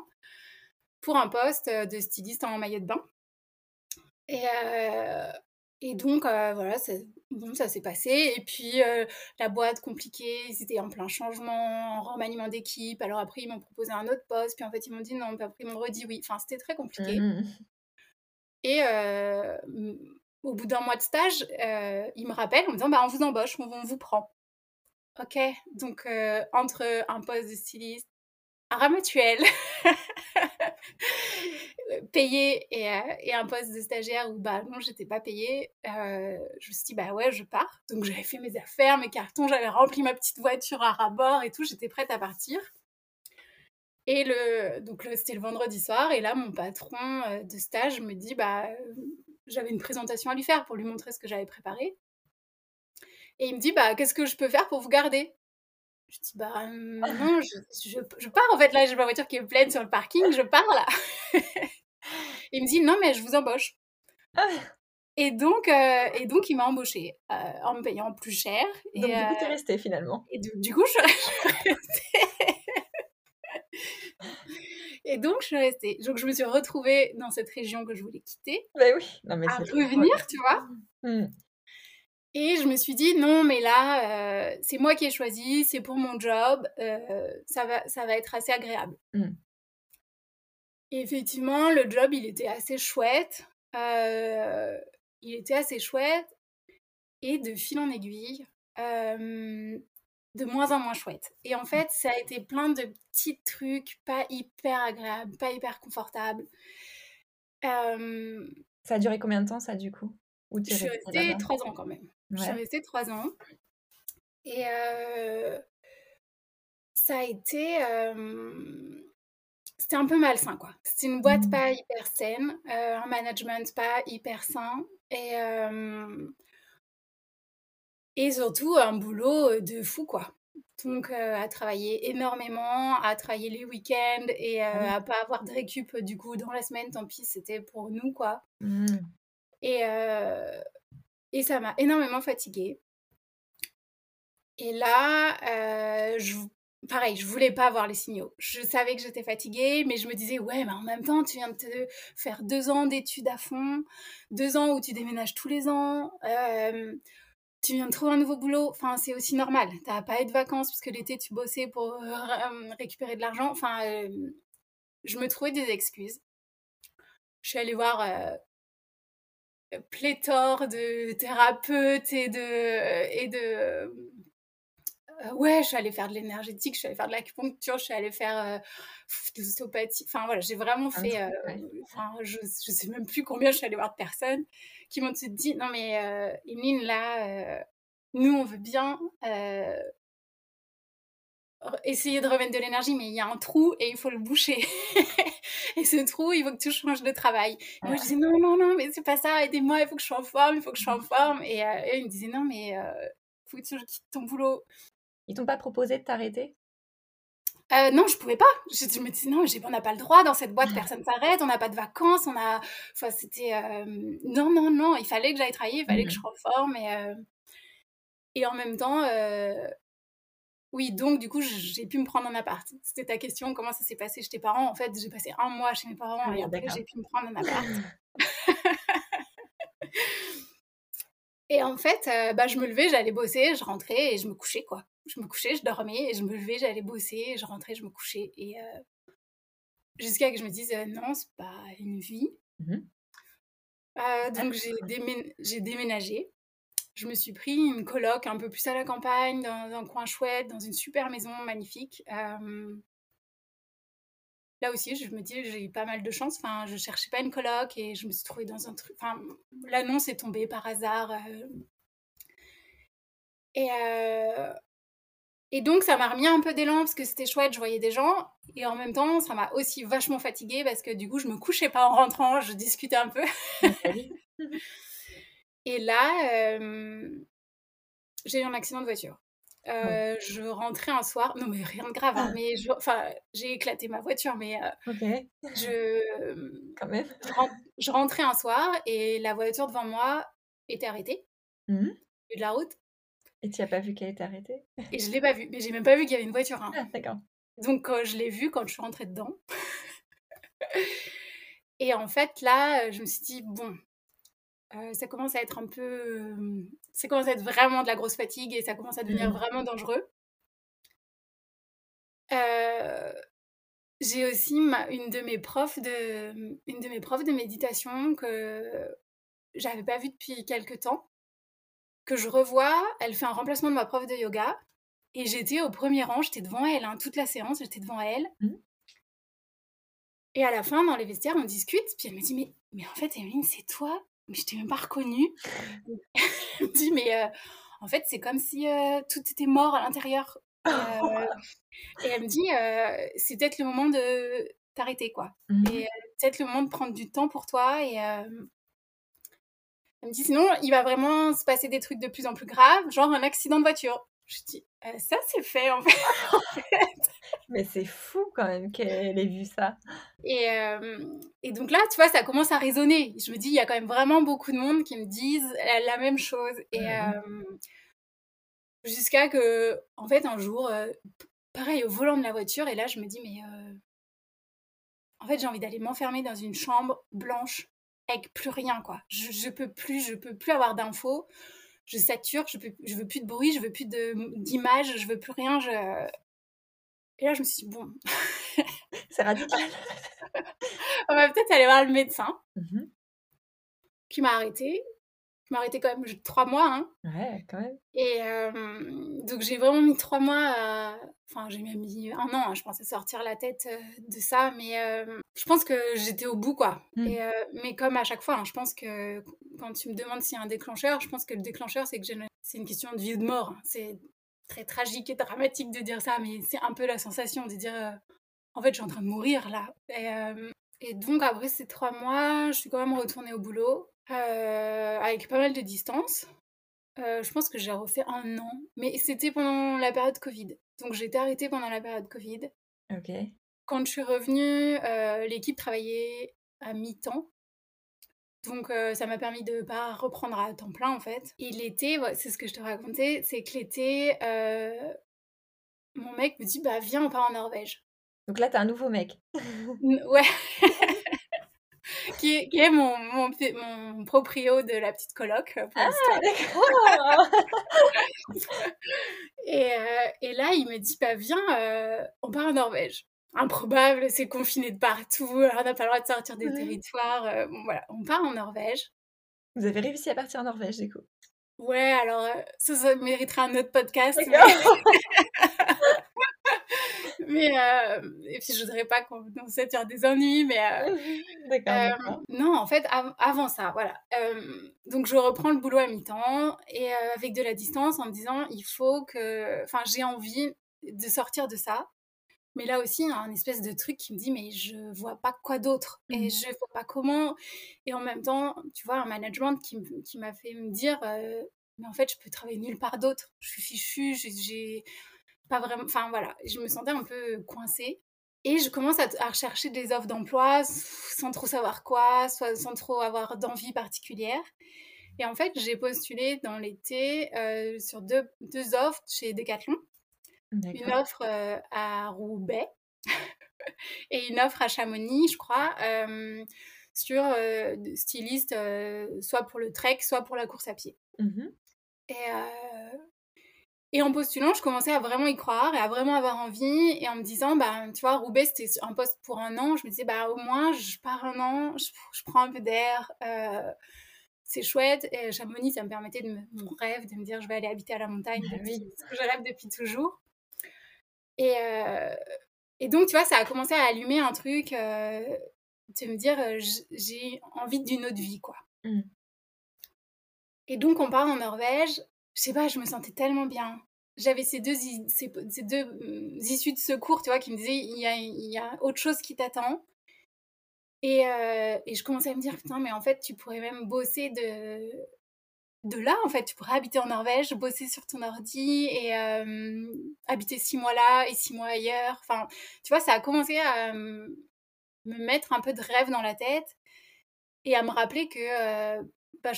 pour un poste de styliste en maillot de bain. Et, et donc, voilà, bon, ça s'est passé. Et puis, la boîte compliquée, ils étaient en plein changement, en remaniement d'équipe. Alors après, ils m'ont proposé un autre poste. Puis en fait, ils m'ont dit non. Puis après, ils m'ont redit oui. Enfin, c'était très compliqué. Mmh Et au bout d'un mois de stage, ils me rappellent en me disant bah, on vous embauche, on, on vous prend. Ok, donc entre un poste de styliste, un rametuel, <laughs> payé et, euh, et, un poste de stagiaire où bah non j'étais pas payée euh, je me suis dit bah ouais je pars donc j'avais fait mes affaires mes cartons j'avais rempli ma petite voiture à rabord et tout j'étais prête à partir et le donc c'était le vendredi soir et là mon patron euh, de stage me dit bah j'avais une présentation à lui faire pour lui montrer ce que j'avais préparé et il me dit bah qu'est-ce que je peux faire pour vous garder? Je dis, bah non, je, je, pars en fait. Là, j'ai ma voiture qui est pleine sur le parking, je pars là. <laughs> il me dit, non, mais je vous embauche. Ah et donc, euh, et donc il m'a embauché euh, en me payant plus cher. Et, donc, du coup, tu es euh, restée finalement. Et du, coup, je <laughs> suis restée. et donc, je suis restée. Donc, je me suis retrouvée dans cette région que je voulais quitter. Bah oui. Non, mais à revenir, tu vois. Mmh. Et je me suis dit, non, mais là, euh, c'est moi qui ai choisi, c'est pour mon job, ça, va, ça va être assez agréable. Mmh. Et effectivement, le job, il était assez chouette. Euh, il était assez chouette. Et de fil en aiguille, de moins en moins chouette. Et en fait, ça a été plein de petits trucs pas hyper agréables, pas hyper confortables. Ça a duré combien de temps, ça, du coup? Je suis restée trois ans quand même. Je suis restée trois ans. Et ça a été. C'était un peu malsain, quoi. C'était une boîte mmh. pas hyper saine, un management pas hyper sain. Et, et surtout un boulot de fou, quoi. Donc, à travailler énormément, à travailler les week-ends et ah à pas avoir de récup du coup dans la semaine, tant pis, c'était pour nous, quoi. Mmh. Et, et ça m'a énormément fatiguée. Et là, euh, je, pareil, je voulais pas avoir les signaux. Je savais que j'étais fatiguée, mais je me disais, ouais, mais en même temps, tu viens de faire deux ans d'études à fond, deux ans où tu déménages tous les ans, euh, tu viens de trouver un nouveau boulot. Enfin, c'est aussi normal. Tu n'as pas eu de vacances parce que l'été, tu bossais pour euh, récupérer de l'argent. Enfin, je me trouvais des excuses. Je suis allée voir pléthore de thérapeutes et de et de euh, ouais je suis allée faire de l'énergétique je suis allée faire de l'acupuncture je suis allée faire euh, de l'ostéopathie enfin voilà j'ai vraiment fait euh, enfin je, je sais même plus combien je suis allée voir de personnes qui m'ont dit non mais Emeline là nous, on veut bien essayer de remettre de l'énergie, mais il y a un trou et il faut le boucher. <laughs> et ce trou, il faut que tu changes de travail. Moi, je disais non, non, non, mais c'est pas ça, aidez-moi, il faut que je sois en forme, il faut que je sois en forme. Et, eux, ils me disaient non, mais il faut que tu quittes ton boulot. Ils t'ont pas proposé de t'arrêter? Euh, non, je pouvais pas. Je, me disais, non, on n'a pas le droit dans cette boîte, personne s'arrête, on n'a pas de vacances, on a. Enfin, c'était. Euh, non, non, non, il fallait que j'aille travailler, il fallait que je mmh. reforme. Et, euh, et en même temps, oui, donc du coup, j'ai pu me prendre un appart. C'était ta question, comment ça s'est passé chez tes parents? En fait, j'ai passé un mois chez mes parents ah et après, j'ai pu me prendre un appart. <laughs> et en fait, bah, je me levais, j'allais bosser, je rentrais et je me couchais, quoi je me couchais, je dormais, et je me levais, j'allais bosser, je rentrais, je me couchais. Et euh, jusqu'à que je me dise, euh, non, c'est pas une vie. Mmh euh, donc j'ai déménagé. Je me suis pris une coloc un peu plus à la campagne, dans, un coin chouette, dans une super maison magnifique. là aussi, je me dis, j'ai eu pas mal de chance. Enfin, je cherchais pas une coloc et je me suis trouvée dans un truc. Enfin, l'annonce est tombée par hasard. Et, et donc, ça m'a remis un peu d'élan parce que c'était chouette, je voyais des gens. Et en même temps, ça m'a aussi vachement fatiguée parce que du coup, je me couchais pas en rentrant, je discutais un peu. <laughs> <laughs> et là, euh, j'ai eu un accident de voiture. Euh, je rentrais un soir, non mais rien de grave, hein, ah. mais enfin j'ai éclaté ma voiture, mais euh, je <laughs> quand même, je, rentrais un soir et la voiture devant moi était arrêtée, mmh. de la route, et tu n'as pas vu qu'elle était arrêtée? Et je l'ai pas vue, mais j'ai même pas vu qu'il y avait une voiture. Hein. Ah, d'accord. Donc je l'ai vue quand je suis rentrée dedans. <laughs> et en fait, là, je me suis dit, bon, euh, ça commence à être un peu. ça commence à être vraiment de la grosse fatigue et ça commence à devenir mmh. vraiment dangereux. Euh, j'ai aussi une de mes profs de une de mes profs de méditation que j'avais pas vue depuis quelques temps que je revois, elle fait un remplacement de ma prof de yoga. Et j'étais au premier rang, j'étais devant elle, hein, toute la séance, j'étais devant elle. Mmh. Et à la fin, dans les vestiaires, on discute. Puis elle me dit, mais, mais en fait, Emeline, c'est toi? Mais je t'ai même pas reconnue. <laughs> elle me dit, mais euh, en fait, c'est comme si euh, tout était mort à l'intérieur. Euh, et elle me dit, c'est peut-être le moment de t'arrêter, quoi. Mmh. Et peut-être le moment de prendre du temps pour toi et, elle me dit sinon, il va vraiment se passer des trucs de plus en plus graves, genre un accident de voiture. Je dis, «Euh, ça c'est fait en fait. <laughs> Mais c'est fou quand même qu'elle ait vu ça. Et, et, donc là, tu vois, ça commence à résonner. Je me dis, il y a quand même vraiment beaucoup de monde qui me disent la même chose. Et mmh jusqu'à que, en fait, un jour, pareil, au volant de la voiture, et là, je me dis, mais en fait, j'ai envie d'aller m'enfermer dans une chambre blanche avec plus rien, quoi. Je, je peux plus, je peux plus avoir d'infos. Je sature, je, peux, je veux plus de bruit, je veux plus d'images, je veux plus rien. Je... Et là, je me suis dit, bon. C'est radical. <laughs> On va peut-être aller voir le médecin mmh qui m'a arrêté je m'arrêtais quand même trois mois. Hein. Ouais, quand même. Et donc j'ai vraiment mis trois mois. Enfin, j'ai même mis un an, hein, je pense, à sortir la tête de ça. Mais je pense que j'étais au bout, quoi. Et, mais comme à chaque fois, hein, je pense que quand tu me demandes s'il y a un déclencheur, je pense que le déclencheur, c'est que c'est une question de vie ou de mort. C'est très tragique et dramatique de dire ça, mais c'est un peu la sensation de dire, en fait, je suis en train de mourir, là. Et, et donc, après ces trois mois, je suis quand même retournée au boulot. Euh, avec pas mal de distance. Euh, je pense que j'ai refait un an, mais c'était pendant la période Covid. Donc j'ai été arrêtée pendant la période Covid. Ok. Quand je suis revenue, euh, l'équipe travaillait à mi-temps. Donc ça m'a permis de pas reprendre à temps plein en fait. Et l'été, c'est ce que je te racontais, c'est que l'été, mon mec me dit bah viens on part en Norvège. Donc là t'as un nouveau mec. ouais. <laughs> qui, est, mon, mon, mon, proprio de la petite coloc. Euh, ah, et, euh, et, là, il me dit, bah, viens, euh, on part en Norvège. Improbable, c'est confiné de partout, on n'a pas le droit de sortir des territoires. bon, voilà, on part en Norvège. Vous avez réussi à partir en Norvège, du coup Ouais, alors ça, ça mériterait un autre podcast. Mais... <laughs> mais et puis je voudrais pas qu'on s'est faire des ennuis, mais <laughs> d'accord. non, en fait, avant ça, voilà. donc je reprends le boulot à mi-temps et avec de la distance en me disant il faut que, enfin, j'ai envie de sortir de ça. Mais là aussi, il y a un espèce de truc qui me dit, mais je vois pas quoi d'autre. Et mmh. je vois pas comment. Et en même temps, tu vois, un management qui, qui m'a fait me dire, mais en fait, je peux travailler nulle part d'autre. Je suis fichue, j'ai pas vraiment. Enfin voilà, je me sentais un peu coincée. Et je commence à, à rechercher des offres d'emploi sans trop savoir quoi, soit sans trop avoir d'envie particulière. Et en fait, j'ai postulé dans l'été sur deux, deux offres chez Decathlon une offre à Roubaix <laughs> et une offre à Chamonix, je crois, sur styliste, soit pour le trek, soit pour la course à pied. Mmh et, et en postulant, je commençais à vraiment y croire et à vraiment avoir envie. Et en me disant, bah, tu vois, Roubaix, c'était un poste pour un an. Je me disais, bah, au moins, je pars un an, je, prends un peu d'air. c'est chouette. Et Chamonix, ça me permettait de mon rêve, de me dire, je vais aller habiter à la montagne. Bah ce que je rêve depuis toujours. Et, et donc, tu vois, ça a commencé à allumer un truc, de me dire, j'ai envie d'une autre vie, quoi. Mmh. Et donc, on part en Norvège. Je sais pas, je me sentais tellement bien. J'avais ces deux, mmh, issues de secours, tu vois, qui me disaient, il y a, autre chose qui t'attend. Et, et, je commençais à me dire, putain, mais en fait, tu pourrais même bosser de, là, en fait, tu pourrais habiter en Norvège, bosser sur ton ordi et habiter six mois là et six mois ailleurs. Enfin, tu vois, ça a commencé à me mettre un peu de rêve dans la tête et à me rappeler que bah,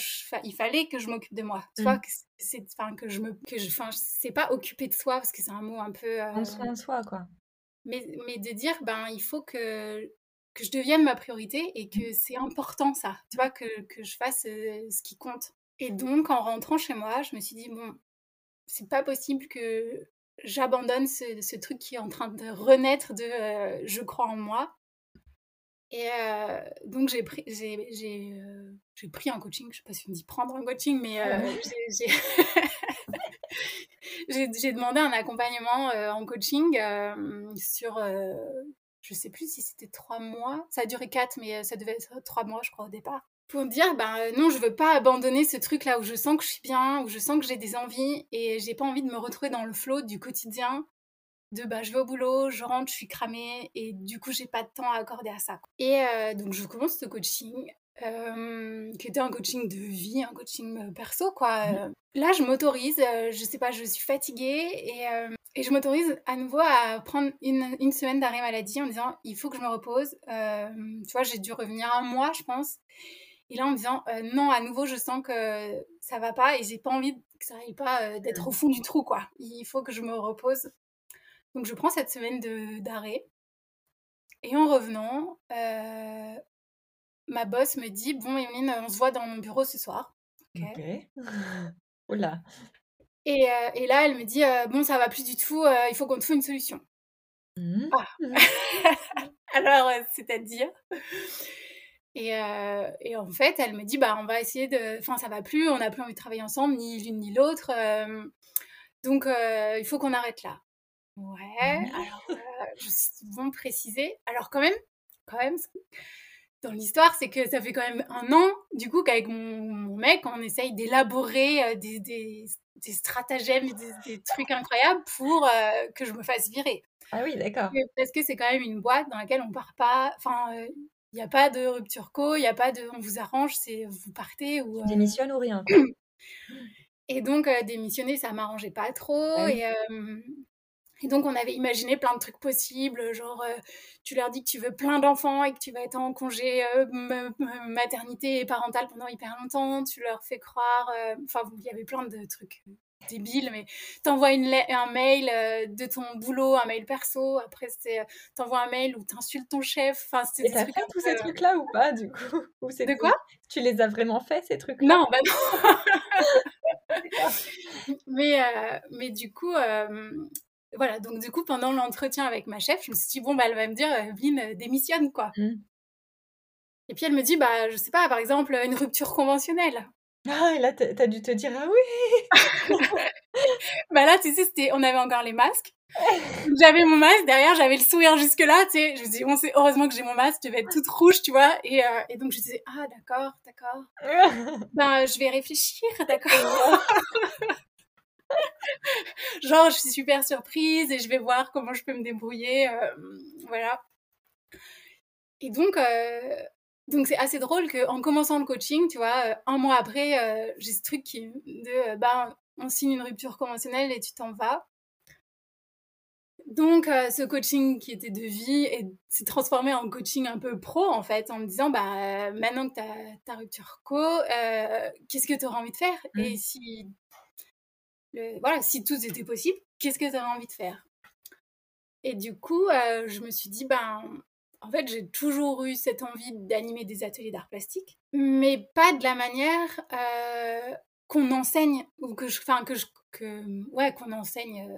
il fallait que je m'occupe de moi. Tu vois, mmh. que c'est, enfin, que je me, que je, enfin, c'est pas occuper de soi parce que c'est un mot un peu. En soi, soi, quoi. Mais, mais de dire, ben, il faut que que je devienne ma priorité et que c'est important ça, tu vois, que, que je fasse ce qui compte. Et donc, en rentrant chez moi, je me suis dit, bon, c'est pas possible que j'abandonne ce, truc qui est en train de renaître de euh, je crois en moi. Et euh, donc, j'ai pris, j'ai, euh, j'ai, pris un coaching. Je sais pas si on dit prendre un coaching, mais <laughs> j'ai, j'ai, demandé un accompagnement en coaching sur, je sais plus si c'était trois mois. Ça a duré quatre, mais ça devait être trois mois, je crois, au départ pour dire ben non je veux pas abandonner ce truc là où je sens que je suis bien où je sens que j'ai des envies et j'ai pas envie de me retrouver dans le flot du quotidien de bah je vais au boulot je rentre je suis cramée et du coup j'ai pas de temps à accorder à ça et euh, donc je commence ce coaching euh, qui était un coaching de vie un coaching perso quoi mmh. là je m'autorise je sais pas je suis fatiguée et et je m'autorise à nouveau à prendre une, une semaine d'arrêt maladie en disant il faut que je me repose. tu vois, j'ai dû revenir un mois, je pense. Et là, en me disant, euh, non, à nouveau, je sens que ça va pas et j'ai pas envie que ça aille pas euh, d'être au fond du trou, quoi. Il faut que je me repose. Donc, je prends cette semaine d'arrêt. Et en revenant, euh, ma boss me dit, bon, Emeline, on se voit dans mon bureau ce soir. Ok. <gasps> Oula. Et, et, là, elle me dit, bon, ça va plus du tout, il faut qu'on trouve une solution. Mmh. Ah. <laughs> Alors, c'est-à-dire euh, et, en fait, elle me dit, bah, on va essayer de... Enfin, ça va plus, on n'a plus envie de travailler ensemble, ni l'une ni l'autre. Euh, donc, euh, il faut qu'on arrête là. Ouais, mmh. alors, je suis bon préciser. Alors, quand même, quand même, dans l'histoire, c'est que ça fait quand même un an, du coup, qu'avec mon, mec, on essaye d'élaborer des, des, des, stratagèmes, des, des, trucs incroyables pour que je me fasse virer. Ah oui, d'accord. Parce que c'est quand même une boîte dans laquelle on part pas. Enfin, il n'y a pas de rupture co, il n'y a pas de on vous arrange, c'est vous partez ou. Euh... Démissionne ou rien. <clears throat> et donc, euh, démissionner, ça m'arrangeait pas trop. Ah et, et, donc, on avait imaginé plein de trucs possibles, genre, euh, tu leur dis que tu veux plein d'enfants et que tu vas être en congé maternité et parental pendant hyper longtemps, tu leur fais croire. Enfin, il y avait plein de trucs débile, mais t'envoies un mail euh, de ton boulot, un mail perso, après c'est euh, t'envoies un mail où t'insultes ton chef. Enfin, Et t'as fait tous ces trucs-là ou pas, du coup? <laughs> Ou De quoi? Tu les as vraiment fait, ces trucs-là? Non, bah non <laughs> <laughs> mais, euh, mais du coup, voilà, donc du coup, pendant l'entretien avec ma chef, je me suis dit, bon, bah, elle va me dire, Evelyne, démissionne, quoi. Mmh. Et puis elle me dit, bah, je sais pas, par exemple, une rupture conventionnelle. Ah, et là, t'as dû te dire, ah oui <laughs> Bah là, tu sais, c'était, on avait encore les masques. j'avais mon masque derrière, j'avais le sourire jusque là, tu sais. Je me dis, bon, c'est heureusement que j'ai mon masque, je vais être toute rouge, tu vois. Et, euh, et donc je disais, ah d'accord, d'accord. <laughs> ben je vais réfléchir, d'accord. <laughs> <laughs> Genre, je suis super surprise et je vais voir comment je peux me débrouiller, euh, voilà. Et donc, euh, donc c'est assez drôle qu'en commençant le coaching, tu vois, un mois après, j'ai ce truc qui de, ben, on signe une rupture conventionnelle et tu t'en vas. Donc, euh, ce coaching qui était de vie s'est transformé en coaching un peu pro, en fait, en me disant, bah, maintenant que tu as ta rupture co, euh, qu'est-ce que tu auras envie de faire? Et mmh. Voilà, si tout était possible, qu'est-ce que tu envie de faire? Et du coup, euh, je me suis dit, ben, en fait, j'ai toujours eu cette envie d'animer des ateliers d'art plastique, mais pas de la manière qu'on enseigne ou que je, enfin, que je, que, ouais, qu'on enseigne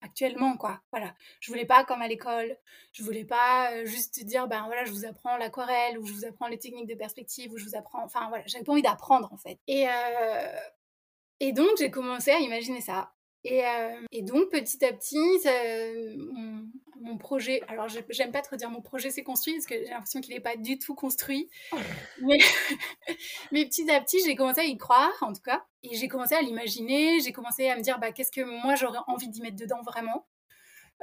actuellement, quoi. Voilà. Je voulais pas comme à l'école. Je voulais pas juste dire, ben voilà, je vous apprends l'aquarelle ou je vous apprends les techniques de perspective ou je vous apprends, enfin voilà, j'avais pas envie d'apprendre en fait. Et, et donc j'ai commencé à imaginer ça. Et, et, donc, petit à petit, mon, projet, alors j'aime pas trop dire mon projet s'est construit parce que j'ai l'impression qu'il n'est pas du tout construit. <laughs> mais, <laughs> mais petit à petit, j'ai commencé à y croire, en tout cas. Et j'ai commencé à l'imaginer, j'ai commencé à me dire bah, qu'est-ce que moi j'aurais envie d'y mettre dedans vraiment.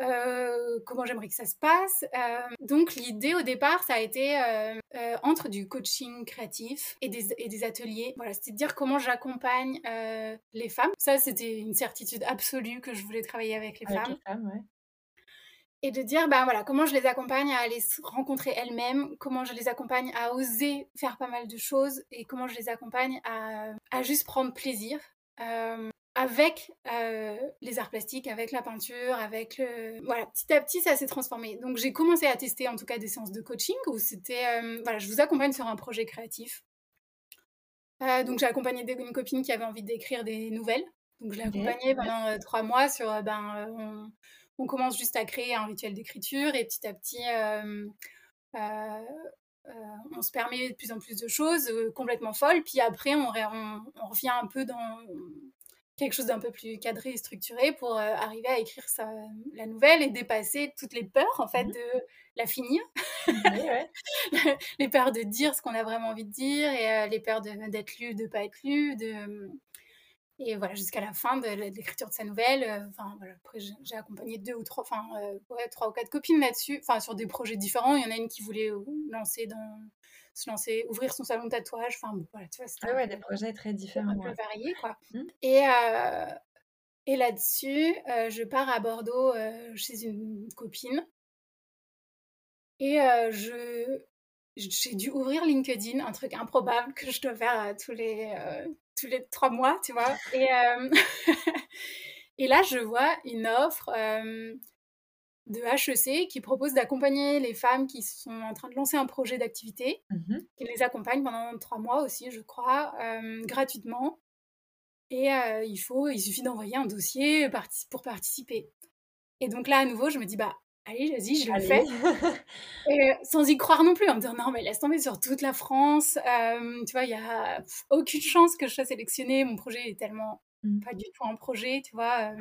Euh, comment j'aimerais que ça se passe. Euh, donc l'idée au départ, ça a été euh, entre du coaching créatif et des, et des ateliers. Voilà, c'était de dire comment j'accompagne les femmes. Ça, c'était une certitude absolue que je voulais travailler avec les femmes. Et de dire, ben voilà, comment je les accompagne à aller se rencontrer elles-mêmes, comment je les accompagne à oser faire pas mal de choses et comment je les accompagne à, à juste prendre plaisir avec euh, les arts plastiques, avec la peinture, avec le... Voilà, petit à petit, ça s'est transformé. Donc j'ai commencé à tester en tout cas des séances de coaching où c'était... Euh, voilà, je vous accompagne sur un projet créatif. Euh, donc j'ai accompagné une copine qui avait envie d'écrire des nouvelles. Donc je l'ai accompagnée pendant trois mois sur... ben, on, on, commence juste à créer un rituel d'écriture et petit à petit... on se permet de plus en plus de choses complètement folles, puis après on, on, on, revient un peu dans, quelque chose d'un peu plus cadré et structuré pour euh, arriver à écrire sa, la nouvelle et dépasser toutes les peurs en fait mmh de la finir, <laughs> les peurs de dire ce qu'on a vraiment envie de dire et euh, les peurs d'être lu, de pas être lu, de et voilà jusqu'à la fin de, l'écriture de sa nouvelle. Euh, enfin voilà, après j'ai accompagné deux ou trois, enfin ouais, trois ou quatre copines là-dessus, enfin sur des projets différents. Il y en a une qui voulait lancer dans se lancer, ouvrir son salon de tatouage. Enfin, bon, voilà, tu vois, ah ouais, des projets très différents. Un peu variés, quoi. Mmh. Et, euh, et là-dessus, euh, je pars à Bordeaux euh, chez une copine. Et je j'ai dû ouvrir LinkedIn, un truc improbable que je dois faire tous les tous les trois mois, tu vois. Et, <laughs> et là, je vois une offre de HEC qui propose d'accompagner les femmes qui sont en train de lancer un projet d'activité, mmh qui les accompagne pendant trois mois aussi, je crois, euh, gratuitement. Et euh, il faut, il suffit d'envoyer un dossier pour participer. Et donc là, à nouveau, je me dis, bah, allez, vas-y, je le fais. <laughs> et, sans y croire non plus, en me disant, non, mais laisse tomber sur toute la France. Euh, tu vois, il n'y a aucune chance que je sois sélectionnée. Mon projet est tellement mmh. pas du tout un projet, tu vois.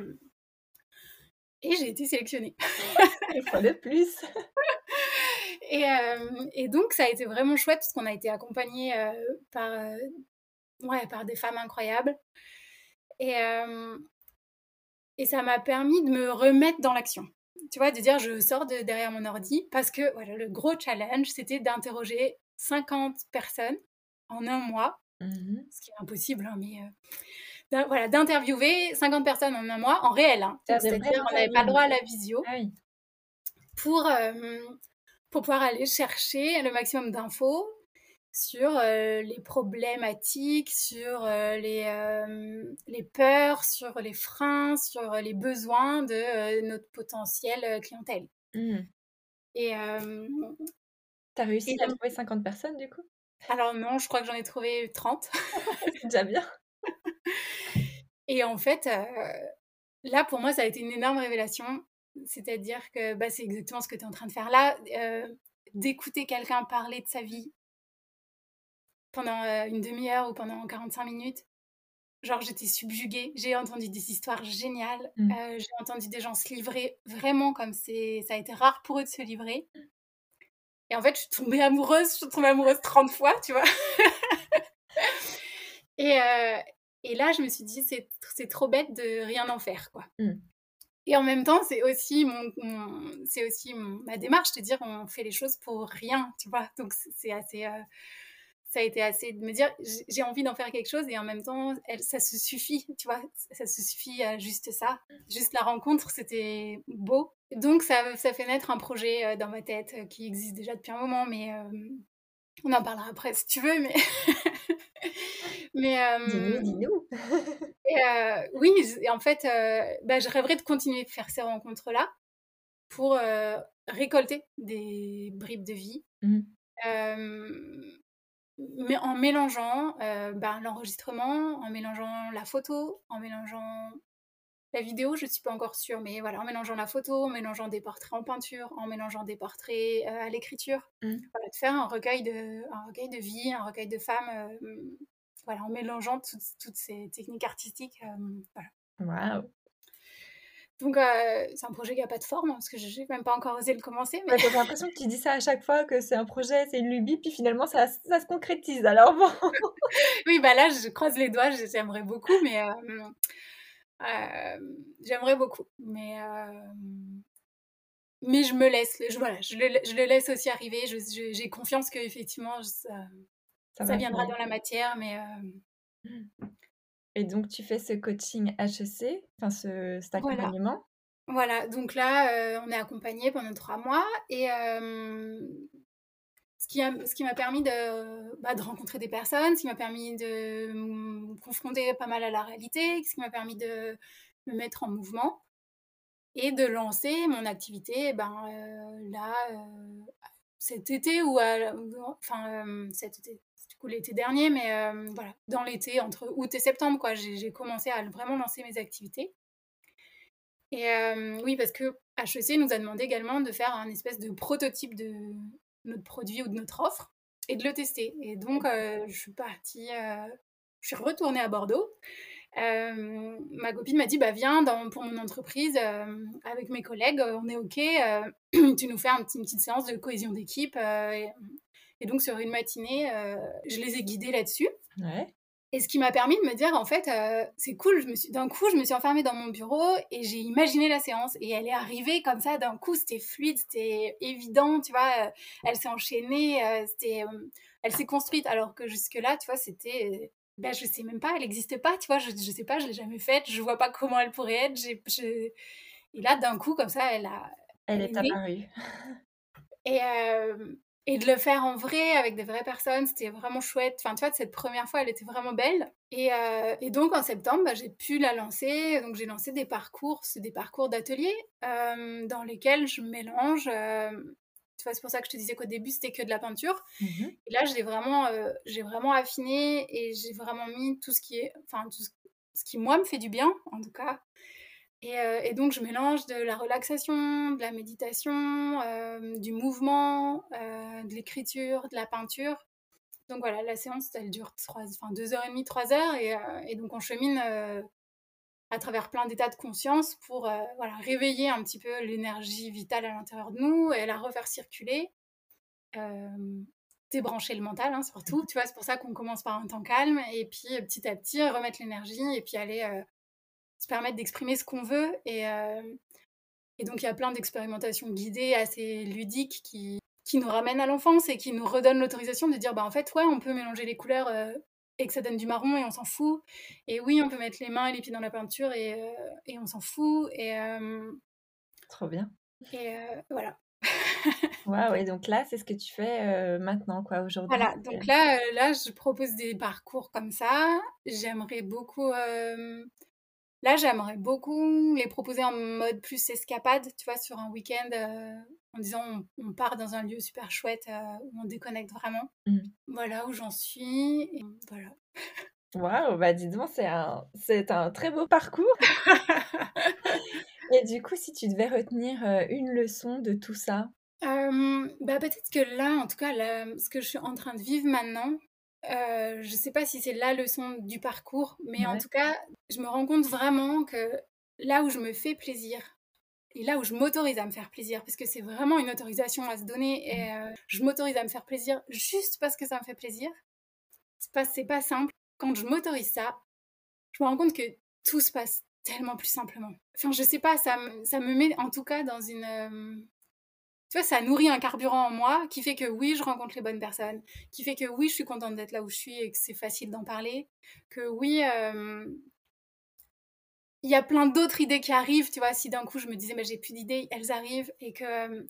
Et j'ai été sélectionnée. <laughs> Une fois de plus. <laughs> et, euh, et, donc, ça a été vraiment chouette parce qu'on a été accompagnés euh, par, euh, ouais, par des femmes incroyables. Et, et ça m'a permis de me remettre dans l'action. Tu vois, de dire je sors de derrière mon ordi parce que voilà, le gros challenge, c'était d'interroger 50 personnes en un mois. Mmh ce qui est impossible, hein, mais voilà, d'interviewer 50 personnes en un mois en réel. Hein. C'est-à-dire qu'on n'avait pas le droit à la visio. Ah pour, euh, pour pouvoir aller chercher le maximum d'infos sur euh, les problématiques, sur euh, les, les peurs, sur les freins, sur les besoins de notre potentiel clientèle. Mmh. Et T'as réussi à trouver 50 personnes du coup? Alors non, je crois que j'en ai trouvé 30. <laughs> C'est déjà bien. <laughs> Et en fait, là, pour moi, ça a été une énorme révélation. C'est-à-dire que bah, c'est exactement ce que tu es en train de faire là, d'écouter quelqu'un parler de sa vie pendant une demi-heure ou pendant 45 minutes. Genre, j'étais subjuguée. J'ai entendu des histoires géniales. Mmh. Euh, j'ai entendu des gens se livrer vraiment comme c'est, ça a été rare pour eux de se livrer. Et en fait, je suis tombée amoureuse. Je suis tombée amoureuse 30 fois, tu vois. <laughs> et, euh, et là, je me suis dit, c'est, c'est trop bête de rien en faire, quoi. Mmh. Et en même temps, c'est aussi, mon, c'est aussi ma démarche de dire on fait les choses pour rien, tu vois. Donc, c'est assez. Euh, ça a été assez de me dire j'ai envie d'en faire quelque chose et en même temps elle, ça se suffit tu vois ça se suffit à juste ça juste la rencontre c'était beau. Donc ça, ça fait naître un projet euh, dans ma tête euh, qui existe déjà depuis un moment mais euh, on en parlera après si tu veux mais <laughs> mais dis-nous dis-nous. <laughs> oui et en fait bah, je rêverais de continuer de faire ces rencontres là pour récolter des bribes de vie. Mmh mais en mélangeant euh, ben, l'enregistrement, en mélangeant la photo, en mélangeant la vidéo, je ne suis pas encore sûre, mais voilà, en mélangeant la photo, en mélangeant des portraits en peinture, en mélangeant des portraits euh, à l'écriture, mmh. voilà, de faire un recueil de, un recueil de vie, un recueil de femmes, euh, voilà, en mélangeant toutes, toutes ces techniques artistiques. voilà. Waouh donc, euh, c'est un projet qui n'a pas de forme, parce que je n'ai même pas encore osé le commencer. Mais... J'ai l'impression que tu dis ça à chaque fois, que c'est un projet, c'est une lubie, puis finalement, ça, ça se concrétise. Alors bon. <laughs> oui, bah là, je croise les doigts, j'aimerais beaucoup, mais. Euh, euh, j'aimerais beaucoup. Mais. Mais je me laisse, je, voilà, je le, je le laisse aussi arriver. J'ai confiance qu'effectivement, ça, ça, ça viendra dans la matière, mais. Mmh. Et donc, tu fais ce coaching HEC, enfin ce, cet accompagnement? Voilà, donc là, euh, on est accompagné pendant trois mois et ce qui, ce qui m'a permis de, bah, de rencontrer des personnes, ce qui m'a permis de me confronter pas mal à la réalité, ce qui m'a permis de me mettre en mouvement et de lancer mon activité ben, euh, là, euh, cet été ou à, enfin, cet été, l'été dernier, mais euh, voilà, dans l'été, entre août et septembre, quoi, j'ai commencé à vraiment lancer mes activités. Et euh, oui, parce que HEC nous a demandé également de faire un espèce de prototype de notre produit ou de notre offre et de le tester. Et donc, euh, je suis partie, je suis retournée à Bordeaux. ma copine m'a dit bah viens dans, pour mon entreprise avec mes collègues on est ok <clears throat> tu nous fais une petite séance de cohésion d'équipe et donc, sur une matinée, euh, je les ai guidés là-dessus. Et ce qui m'a permis de me dire, en fait, euh, c'est cool. D'un coup, je me suis enfermée dans mon bureau et j'ai imaginé la séance. Et elle est arrivée comme ça, d'un coup, c'était fluide, c'était évident, tu vois. Euh, elle s'est enchaînée, c'était, elle s'est construite. Alors que jusque-là, tu vois, c'était. Ben, je sais même pas, elle n'existe pas, tu vois. Je, je sais pas, je l'ai jamais faite, je vois pas comment elle pourrait être. Et là, d'un coup, comme ça, elle a. Elle, est, apparue. <laughs> Et, et de le faire en vrai avec des vraies personnes, c'était vraiment chouette. Enfin, tu vois, cette première fois, elle était vraiment belle. Et, euh, et donc, en septembre, bah, j'ai pu la lancer. Donc, j'ai lancé des parcours, des parcours d'atelier euh, dans lesquels je mélange. Euh, tu vois, c'est pour ça que je te disais qu'au début, c'était que de la peinture. Mmh et là, j'ai vraiment, j'ai vraiment affiné et j'ai vraiment mis tout ce qui est, enfin, tout ce qui, moi, me fait du bien, en tout cas. Euh, et, donc, je mélange de la relaxation, de la méditation, euh, du mouvement, euh, de l'écriture, de la peinture. Donc voilà, la séance, elle dure trois, enfin, deux heures et demie, trois heures. Et, et donc, on chemine à travers plein d'états de conscience pour voilà, réveiller un petit peu l'énergie vitale à l'intérieur de nous et la refaire circuler. débrancher le mental, hein, surtout. Tu vois, c'est pour ça qu'on commence par un temps calme. Et puis, petit à petit, remettre l'énergie et puis aller se permettre d'exprimer ce qu'on veut. Et, euh, et donc, il y a plein d'expérimentations guidées assez ludiques qui, qui nous ramènent à l'enfance et qui nous redonnent l'autorisation de dire, bah, en fait, ouais, on peut mélanger les couleurs euh, et que ça donne du marron et on s'en fout. Et oui, on peut mettre les mains et les pieds dans la peinture et, euh, et on s'en fout. Et, Trop bien. Et voilà. <laughs> Waouh, et donc là, c'est ce que tu fais maintenant, quoi, aujourd'hui. Voilà, donc là, là, je propose des parcours comme ça. J'aimerais beaucoup Là, j'aimerais beaucoup les proposer en mode plus escapade, tu vois, sur un week-end, euh, en disant on, part dans un lieu super chouette euh, où on déconnecte vraiment. Mmh. Voilà où j'en suis. Et voilà. Waouh, bah dis donc, c'est un, c'est un très beau parcours. <laughs> et du coup, si tu devais retenir euh, une leçon de tout ça? Bah peut-être que là, en tout cas, là, ce que je suis en train de vivre maintenant, je ne sais pas si c'est la leçon du parcours, mais en tout cas, je me rends compte vraiment que là où je me fais plaisir, et là où je m'autorise à me faire plaisir, parce que c'est vraiment une autorisation à se donner, et mmh. je m'autorise à me faire plaisir juste parce que ça me fait plaisir, c'est pas, pas simple. Quand je m'autorise ça, je me rends compte que tout se passe tellement plus simplement. Enfin, je sais pas, ça, ça me met en tout cas dans une. Euh, tu vois, ça nourrit un carburant en moi qui fait que oui, je rencontre les bonnes personnes, qui fait que oui, je suis contente d'être là où je suis et que c'est facile d'en parler, que oui, euh, il y a plein d'autres idées qui arrivent, tu vois, si d'un coup je me disais, mais j'ai plus d'idées, elles arrivent et que,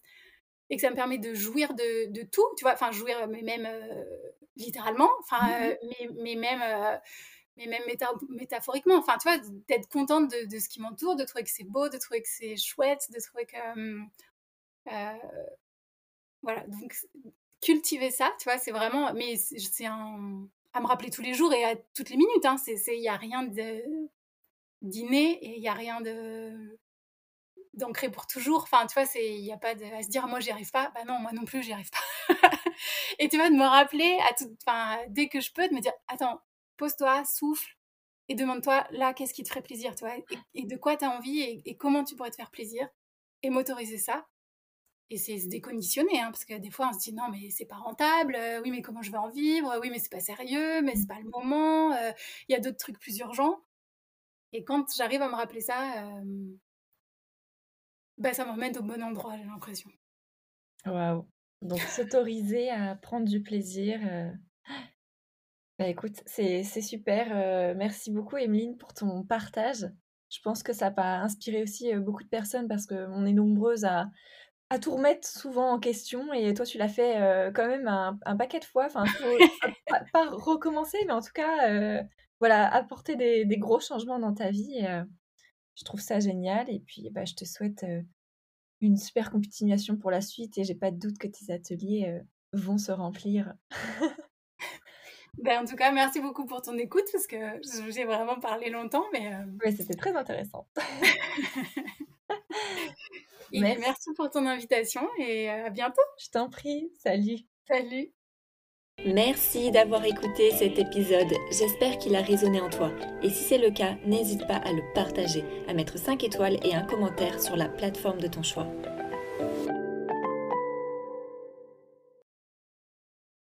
et que ça me permet de jouir de, de tout, tu vois, enfin, jouir, mais même euh, littéralement, enfin, mais, mais, même mais même métaphoriquement, enfin, tu vois, d'être contente de, ce qui m'entoure, de trouver que c'est beau, de trouver que c'est chouette, de trouver que. Euh, voilà, donc cultiver ça, tu vois, c'est vraiment. Mais c'est un. à me rappeler tous les jours et à toutes les minutes, hein, il n'y a rien d'inné et il n'y a rien de d'ancré pour toujours. Enfin, tu vois, il n'y a pas de, à se dire, moi, j'y arrive pas. Bah non, moi non plus, j'y arrive pas. <laughs> et tu vois, de me rappeler, à tout, dès que je peux, de me dire, attends, pose-toi, souffle et demande-toi là qu'est-ce qui te ferait plaisir, toi, et, de quoi tu as envie et, comment tu pourrais te faire plaisir? Et m'autoriser ça. Et c'est se déconditionner, hein, parce que des fois on se dit non mais c'est pas rentable, euh, oui mais comment je vais en vivre, oui mais c'est pas sérieux, mais c'est pas le moment, euh, il y a d'autres trucs plus urgents. Et quand j'arrive à me rappeler ça, euh, bah, ça m'emmène au bon endroit, j'ai l'impression. Waouh! Donc s'autoriser à prendre du plaisir, bah, écoute, c'est super, merci beaucoup Emeline pour ton partage. Je pense que ça va inspirer aussi, beaucoup de personnes parce qu'on est nombreuses à à tout remettre souvent en question et toi tu l'as fait, quand même un un paquet de fois. Enfin, <laughs> pas recommencer, mais en tout cas, voilà, apporter des des gros changements dans ta vie et je trouve ça génial et puis, bah, je te souhaite, une super continuation pour la suite et j'ai pas de doute que tes ateliers, vont se remplir. Ben, en tout cas, merci beaucoup pour ton écoute parce que j'ai vraiment parlé longtemps, mais. Euh, c'était très intéressant. <laughs> <laughs> merci. merci pour ton invitation et à bientôt. Je t'en prie. Salut. Salut. Merci d'avoir écouté cet épisode. J'espère qu'il a résonné en toi. Et si c'est le cas, n'hésite pas à le partager, à mettre 5 étoiles et un commentaire sur la plateforme de ton choix.